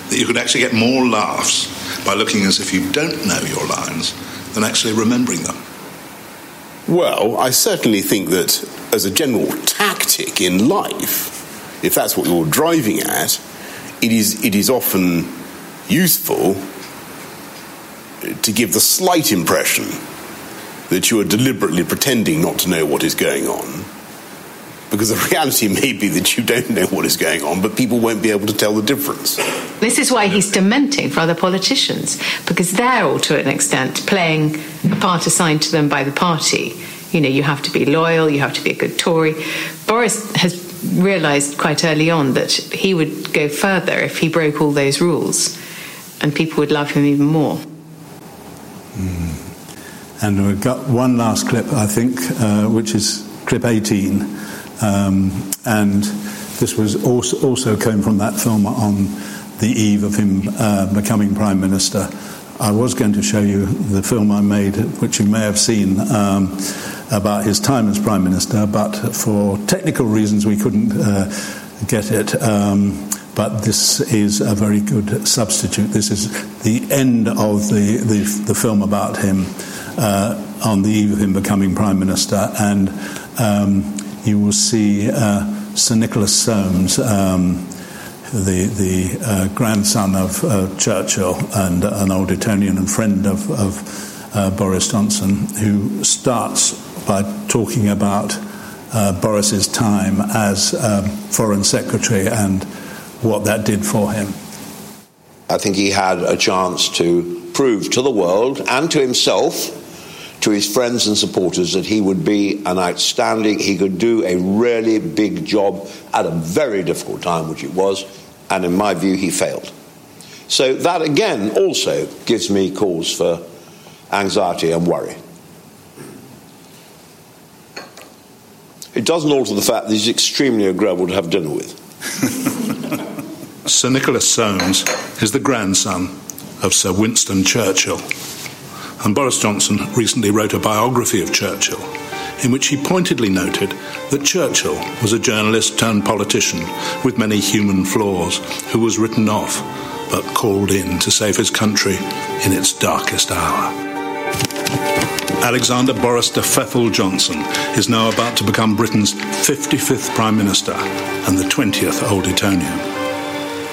S6: That you could actually get more laughs by looking as if you don't know your lines than actually remembering them?
S25: Well, I certainly think that as a general tactic in life, if that's what you're driving at, it is, it is often useful to give the slight impression that you are deliberately pretending not to know what is going on. Because the reality may be that you don't know what is going on, but people won't be able to tell the difference.
S29: This is why he's dementing for other politicians, because they're all, to an extent, playing a part assigned to them by the party. You know, you have to be loyal, you have to be a good Tory. Boris has realised quite early on that he would go further if he broke all those rules, and people would love him even more.
S3: And we've got one last clip, I think, uh, which is clip 18. Um, and this was also, also came from that film on the eve of him uh, becoming prime minister. I was going to show you the film I made, which you may have seen, um, about his time as prime minister, but for technical reasons we couldn't uh, get it. Um, but this is a very good substitute. This is the end of the, the, the film about him uh, on the eve of him becoming prime minister, and um, you will see uh, Sir Nicholas Soames. Um, the, the uh, grandson of uh, Churchill and an old Etonian and friend of, of uh, Boris Johnson, who starts by talking about uh, Boris's time as um, Foreign Secretary and what that did for him.
S30: I think he had a chance to prove to the world and to himself, to his friends and supporters, that he would be an outstanding, he could do a really big job at a very difficult time, which it was, and in my view, he failed. So that again also gives me cause for anxiety and worry. It doesn't alter the fact that he's extremely agreeable to have dinner with.
S6: Sir Nicholas Soames is the grandson of Sir Winston Churchill. And Boris Johnson recently wrote a biography of Churchill in which he pointedly noted that Churchill was a journalist turned politician with many human flaws who was written off but called in to save his country in its darkest hour. Alexander Boris de Pfeffel Johnson is now about to become Britain's 55th Prime Minister and the 20th Old Etonian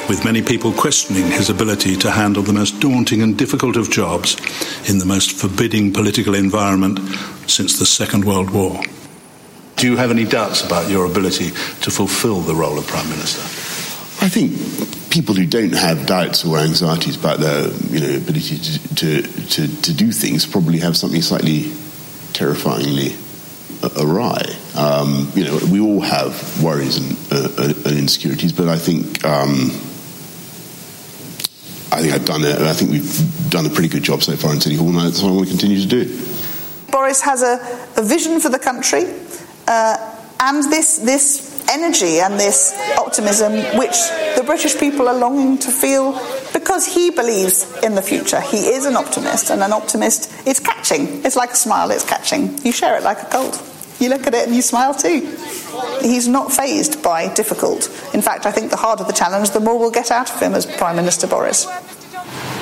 S6: with many people questioning his ability to handle the most daunting and difficult of jobs in the most forbidding political environment since the Second World War. Do you have any doubts about your ability to fulfill the role of Prime Minister?
S25: I think people who don't have doubts or anxieties about their you know, ability to, to, to, to do things probably have something slightly terrifyingly awry. Um, you know, we all have worries and, uh, and insecurities, but I think um, I think I've done it. I think we've done a pretty good job so far in City Hall, and that's what I want to continue to do.
S31: Boris has a, a vision for the country, uh, and this this energy and this optimism which the British people are longing to feel because he believes in the future. He is an optimist, and an optimist is catching. It's like a smile, it's catching. You share it like a cold. You look at it and you smile too. He's not phased by difficult. In fact, I think the harder the challenge, the more we'll get out of him as Prime Minister Boris.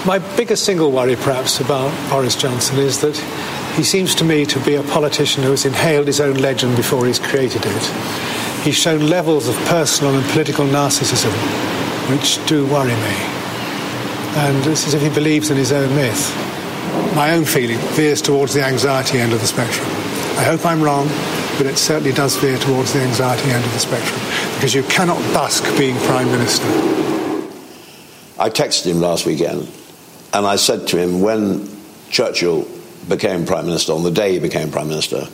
S28: My biggest single worry, perhaps, about Boris Johnson is that he seems to me to be a politician who has inhaled his own legend before he's created it. He's shown levels of personal and political narcissism which do worry me. And it's as if he believes in his own myth. My own feeling veers towards the anxiety end of the spectrum. I hope I'm wrong, but it certainly does veer towards the anxiety end of the spectrum because you cannot busk being Prime Minister.
S30: I texted him last weekend and I said to him when Churchill became Prime Minister, on the day he became Prime Minister,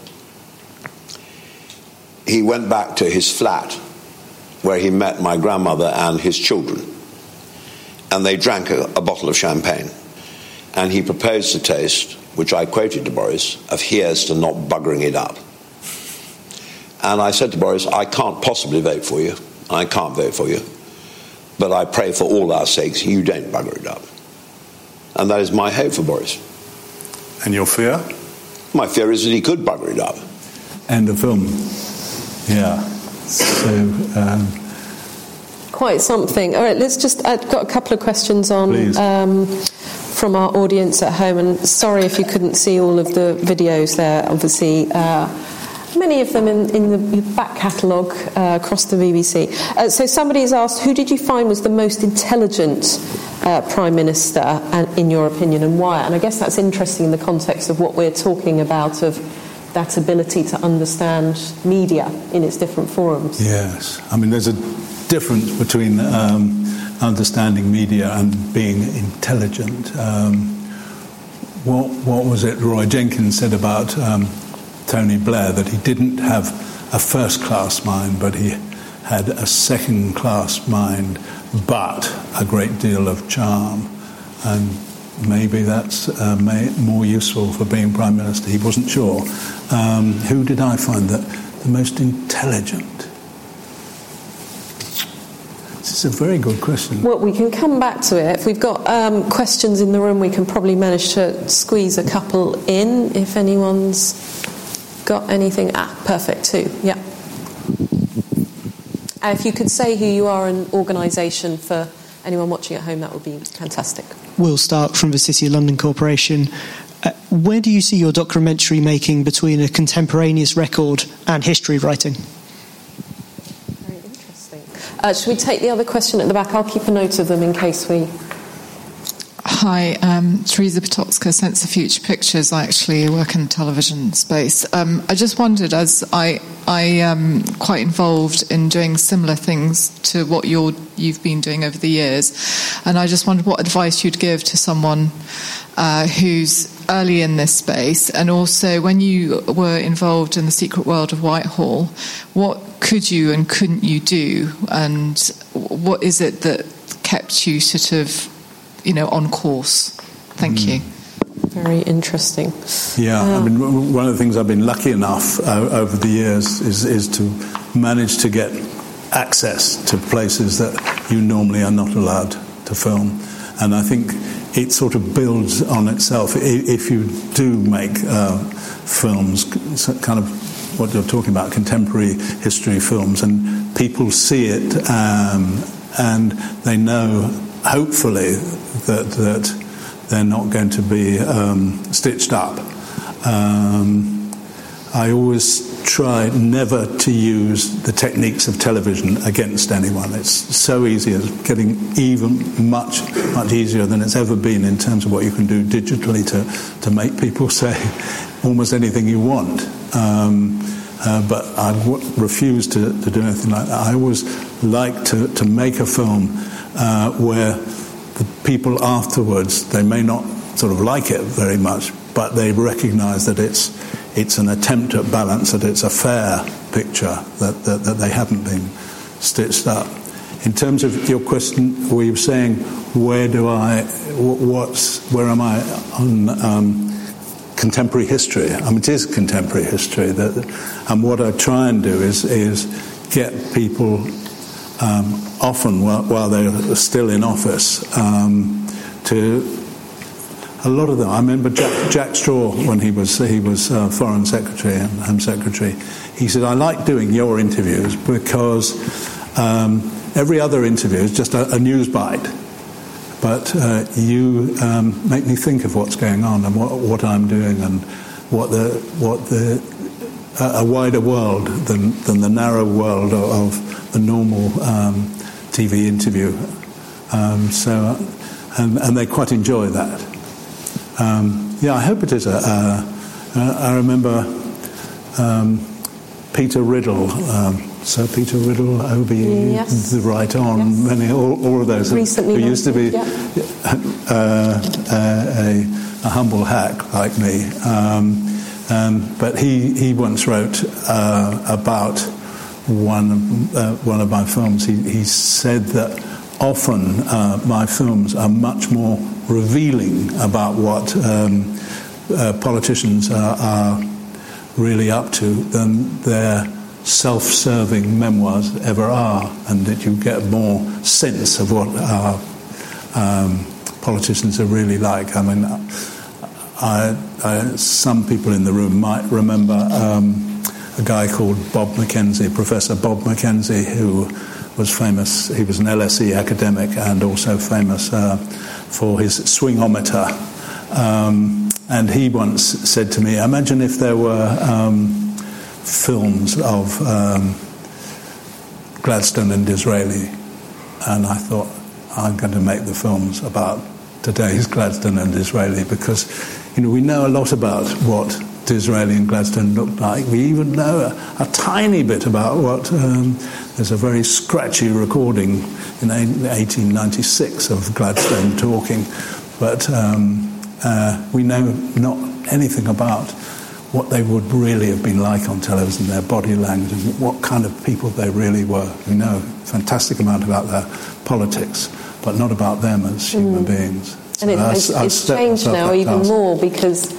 S30: he went back to his flat where he met my grandmother and his children. And they drank a, a bottle of champagne. And he proposed a toast, which I quoted to Boris, of here's to not buggering it up. And I said to Boris, I can't possibly vote for you. I can't vote for you. But I pray for all our sakes you don't bugger it up. And that is my hope for Boris.
S6: And your fear?
S30: My fear is that he could bugger it up.
S3: End of film. Yeah. So. Um,
S2: Quite something. All right, let's just. I've got a couple of questions on um, from our audience at home, and sorry if you couldn't see all of the videos there. Obviously, uh, many of them in, in the back catalogue uh, across the BBC. Uh, so somebody has asked, who did you find was the most intelligent uh, Prime Minister, and, in your opinion, and why? And I guess that's interesting in the context of what we're talking about of that ability to understand media in its different forums.
S3: Yes. I mean, there's a difference between um, understanding media and being intelligent. Um, what, what was it Roy Jenkins said about um, Tony Blair? That he didn't have a first class mind, but he had a second class mind, but a great deal of charm. And maybe that's uh, may, more useful for being Prime Minister. He wasn't sure. Um, who did I find that the most intelligent? It's a very good question.
S2: Well, we can come back to it. If we've got um, questions in the room, we can probably manage to squeeze a couple in if anyone's got anything. Ah, perfect, too. Yeah. Uh, if you could say who you are and organisation for anyone watching at home, that would be fantastic.
S32: Will Stark from the City of London Corporation. Uh, where do you see your documentary making between a contemporaneous record and history writing?
S2: Uh, should we take the other question at the back? I'll keep a note of them in case we.
S33: Hi, um, Teresa Potocka, Sense of Future Pictures. I actually work in the television space. Um, I just wondered, as I I am quite involved in doing similar things to what you're you've been doing over the years, and I just wondered what advice you'd give to someone uh, who's early in this space, and also when you were involved in the secret world of Whitehall, what could you and couldn't you do, and what is it that kept you sort of, you know, on course? Thank
S3: Mm.
S33: you.
S2: Very interesting.
S3: Yeah, I
S2: Um,
S3: mean, one of the things I've been lucky enough uh, over the years is, is to manage to get access to places that you normally are not allowed to film. And I think it sort of builds on itself. If you do make uh, films, kind of what you're talking about, contemporary history films, and people see it um, and they know, hopefully, that, that they're not going to be um, stitched up. Um, I always try never to use the techniques of television against anyone. It's so easy, it's getting even much, much easier than it's ever been in terms of what you can do digitally to, to make people say almost anything you want. Um, uh, but I w- refuse to, to do anything like that. I always like to, to make a film uh, where the people afterwards, they may not sort of like it very much, but they recognize that it's, it's an attempt at balance, that it's a fair picture, that, that, that they haven't been stitched up. In terms of your question, were you saying, where do I, what's, where am I on um, contemporary history? I mean, it is contemporary history, that, and what I try and do is, is get people um, often while, while they're still in office um, to a lot of them. I remember Jack, Jack Straw when he was he was uh, Foreign Secretary and Home Secretary. He said, "I like doing your interviews because um, every other interview is just a, a news bite, but uh, you um, make me think of what's going on and what, what I'm doing and what the what the a, a wider world than than the narrow world of, of the normal um, TV interview. Um, so, and, and they quite enjoy that." Um, yeah, I hope it is a. a, a I remember um, Peter Riddell, um, Sir Peter Riddell, Obi,
S2: Yes.
S3: the Right On, many, all, all of those
S2: Recently
S3: who used to be
S2: nominated,
S3: uh, a, a humble hack like me. Um, um, but he, he once wrote uh, about one, uh, one of my films. He, he said that often uh, my films are much more revealing about what um, uh, politicians are, are really up to than their self-serving memoirs ever are, and that you get more sense of what our um, politicians are really like. I mean, I, I, some people in the room might remember um, a guy called Bob McKenzie, Professor Bob McKenzie, who was famous. He was an LSE academic and also famous uh, for his swingometer. Um, and he once said to me, "Imagine if there were um, films of um, Gladstone and Disraeli." And I thought, I'm going to make the films about today's Gladstone and Disraeli because, you know, we know a lot about what Disraeli and Gladstone looked like. We even know a, a tiny bit about what. Um, there's a very scratchy recording in 1896 of Gladstone talking, but um, uh, we know not anything about what they would really have been like on television, their body language, and what kind of people they really were. We know a fantastic amount about their politics, but not about them as human beings.
S2: And it, it's, it's changed now even more because,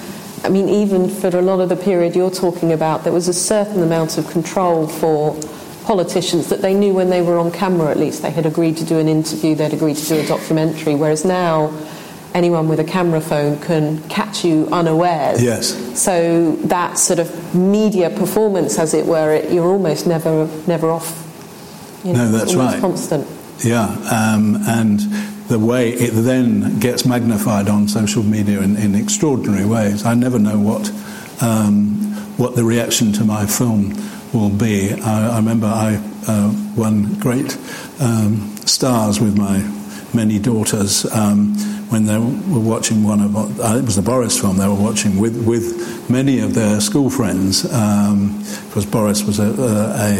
S2: I mean, even for a lot of the period you're talking about, there was a certain amount of control for politicians that they knew when they were on camera at least they had agreed to do an interview, they'd agreed to do a documentary, whereas now anyone with a camera phone can catch you unawares.
S3: Yes.
S2: So that sort of media performance, as it were, it, you're almost never never off. You know,
S3: No, that's right.
S2: Constant.
S3: Yeah, um, and the way it then gets magnified on social media in, in extraordinary ways. I never know what um, what the reaction to my film will be. I, I remember I uh, won great um, stars with my many daughters um, when they were watching one of uh, it was the Boris film they were watching with with many of their school friends um, because Boris was a, a, a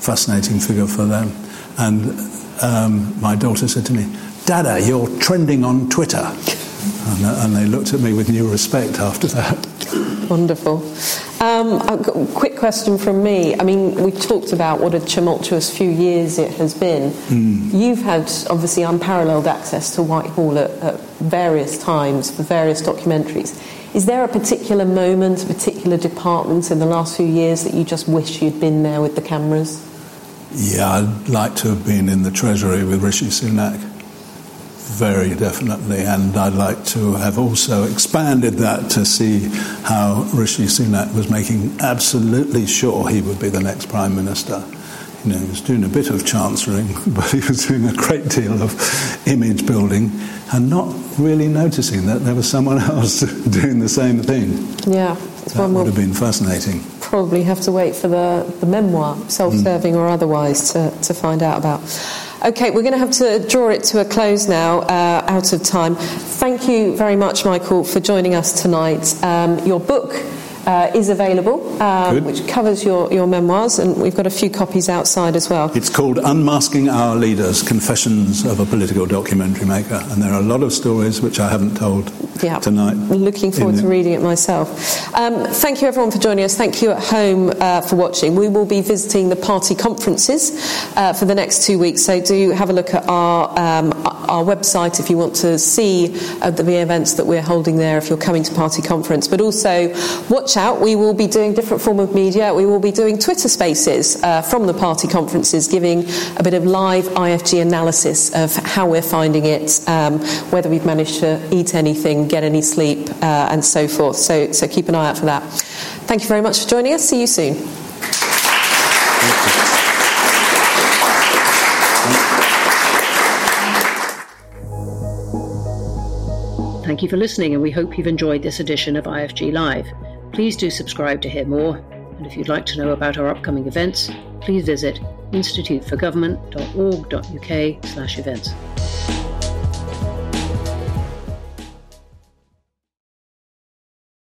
S3: fascinating figure for them and um, my daughter said to me Dada you're trending on Twitter and, and they looked at me with new respect after that
S2: Wonderful. Um, a quick question from me. I mean, we talked about what a tumultuous few years it has been.
S3: Mm.
S2: You've had obviously unparalleled access to Whitehall at, at various times for various documentaries. Is there a particular moment, a particular department in the last few years that you just wish you'd been there with the cameras?
S3: Yeah, I'd like to have been in the Treasury with Rishi Sunak. Very definitely, and I'd like to have also expanded that to see how Rishi Sunak was making absolutely sure he would be the next Prime Minister. You know, he was doing a bit of chancelling, but he was doing a great deal of image building and not really noticing that there was someone else doing the same thing.
S2: Yeah,
S3: That would have been fascinating.
S2: probably have to wait for the, the memoir, self serving hmm. or otherwise, to, to find out about. Okay, we're going to have to draw it to a close now, uh, out of time. Thank you very much, Michael, for joining us tonight. Um, your book uh, is available, um, which covers your, your memoirs, and we've got a few copies outside as well.
S3: It's called Unmasking Our Leaders Confessions of a Political Documentary Maker, and there are a lot of stories which I haven't told
S2: Yeah.
S3: tonight.
S2: Looking forward to reading it myself. Um, thank you, everyone, for joining us. Thank you at home uh, for watching. We will be visiting the party conferences uh, for the next two weeks, so do have a look at our um, our website if you want to see uh, the events that we're holding there. If you're coming to party conference, but also watch out. We will be doing different form of media. We will be doing Twitter Spaces uh, from the party conferences, giving a bit of live IFG analysis of how we're finding it, um, whether we've managed to eat anything, get any sleep, uh, and so forth. So, so keep an eye out for that. Thank you very much for joining us. See you soon.
S34: Thank you for listening, and we hope you've enjoyed this edition of IFG Live. Please do subscribe to hear more, and if you'd like to know about our upcoming events, please visit instituteforgovernment.org.uk/events.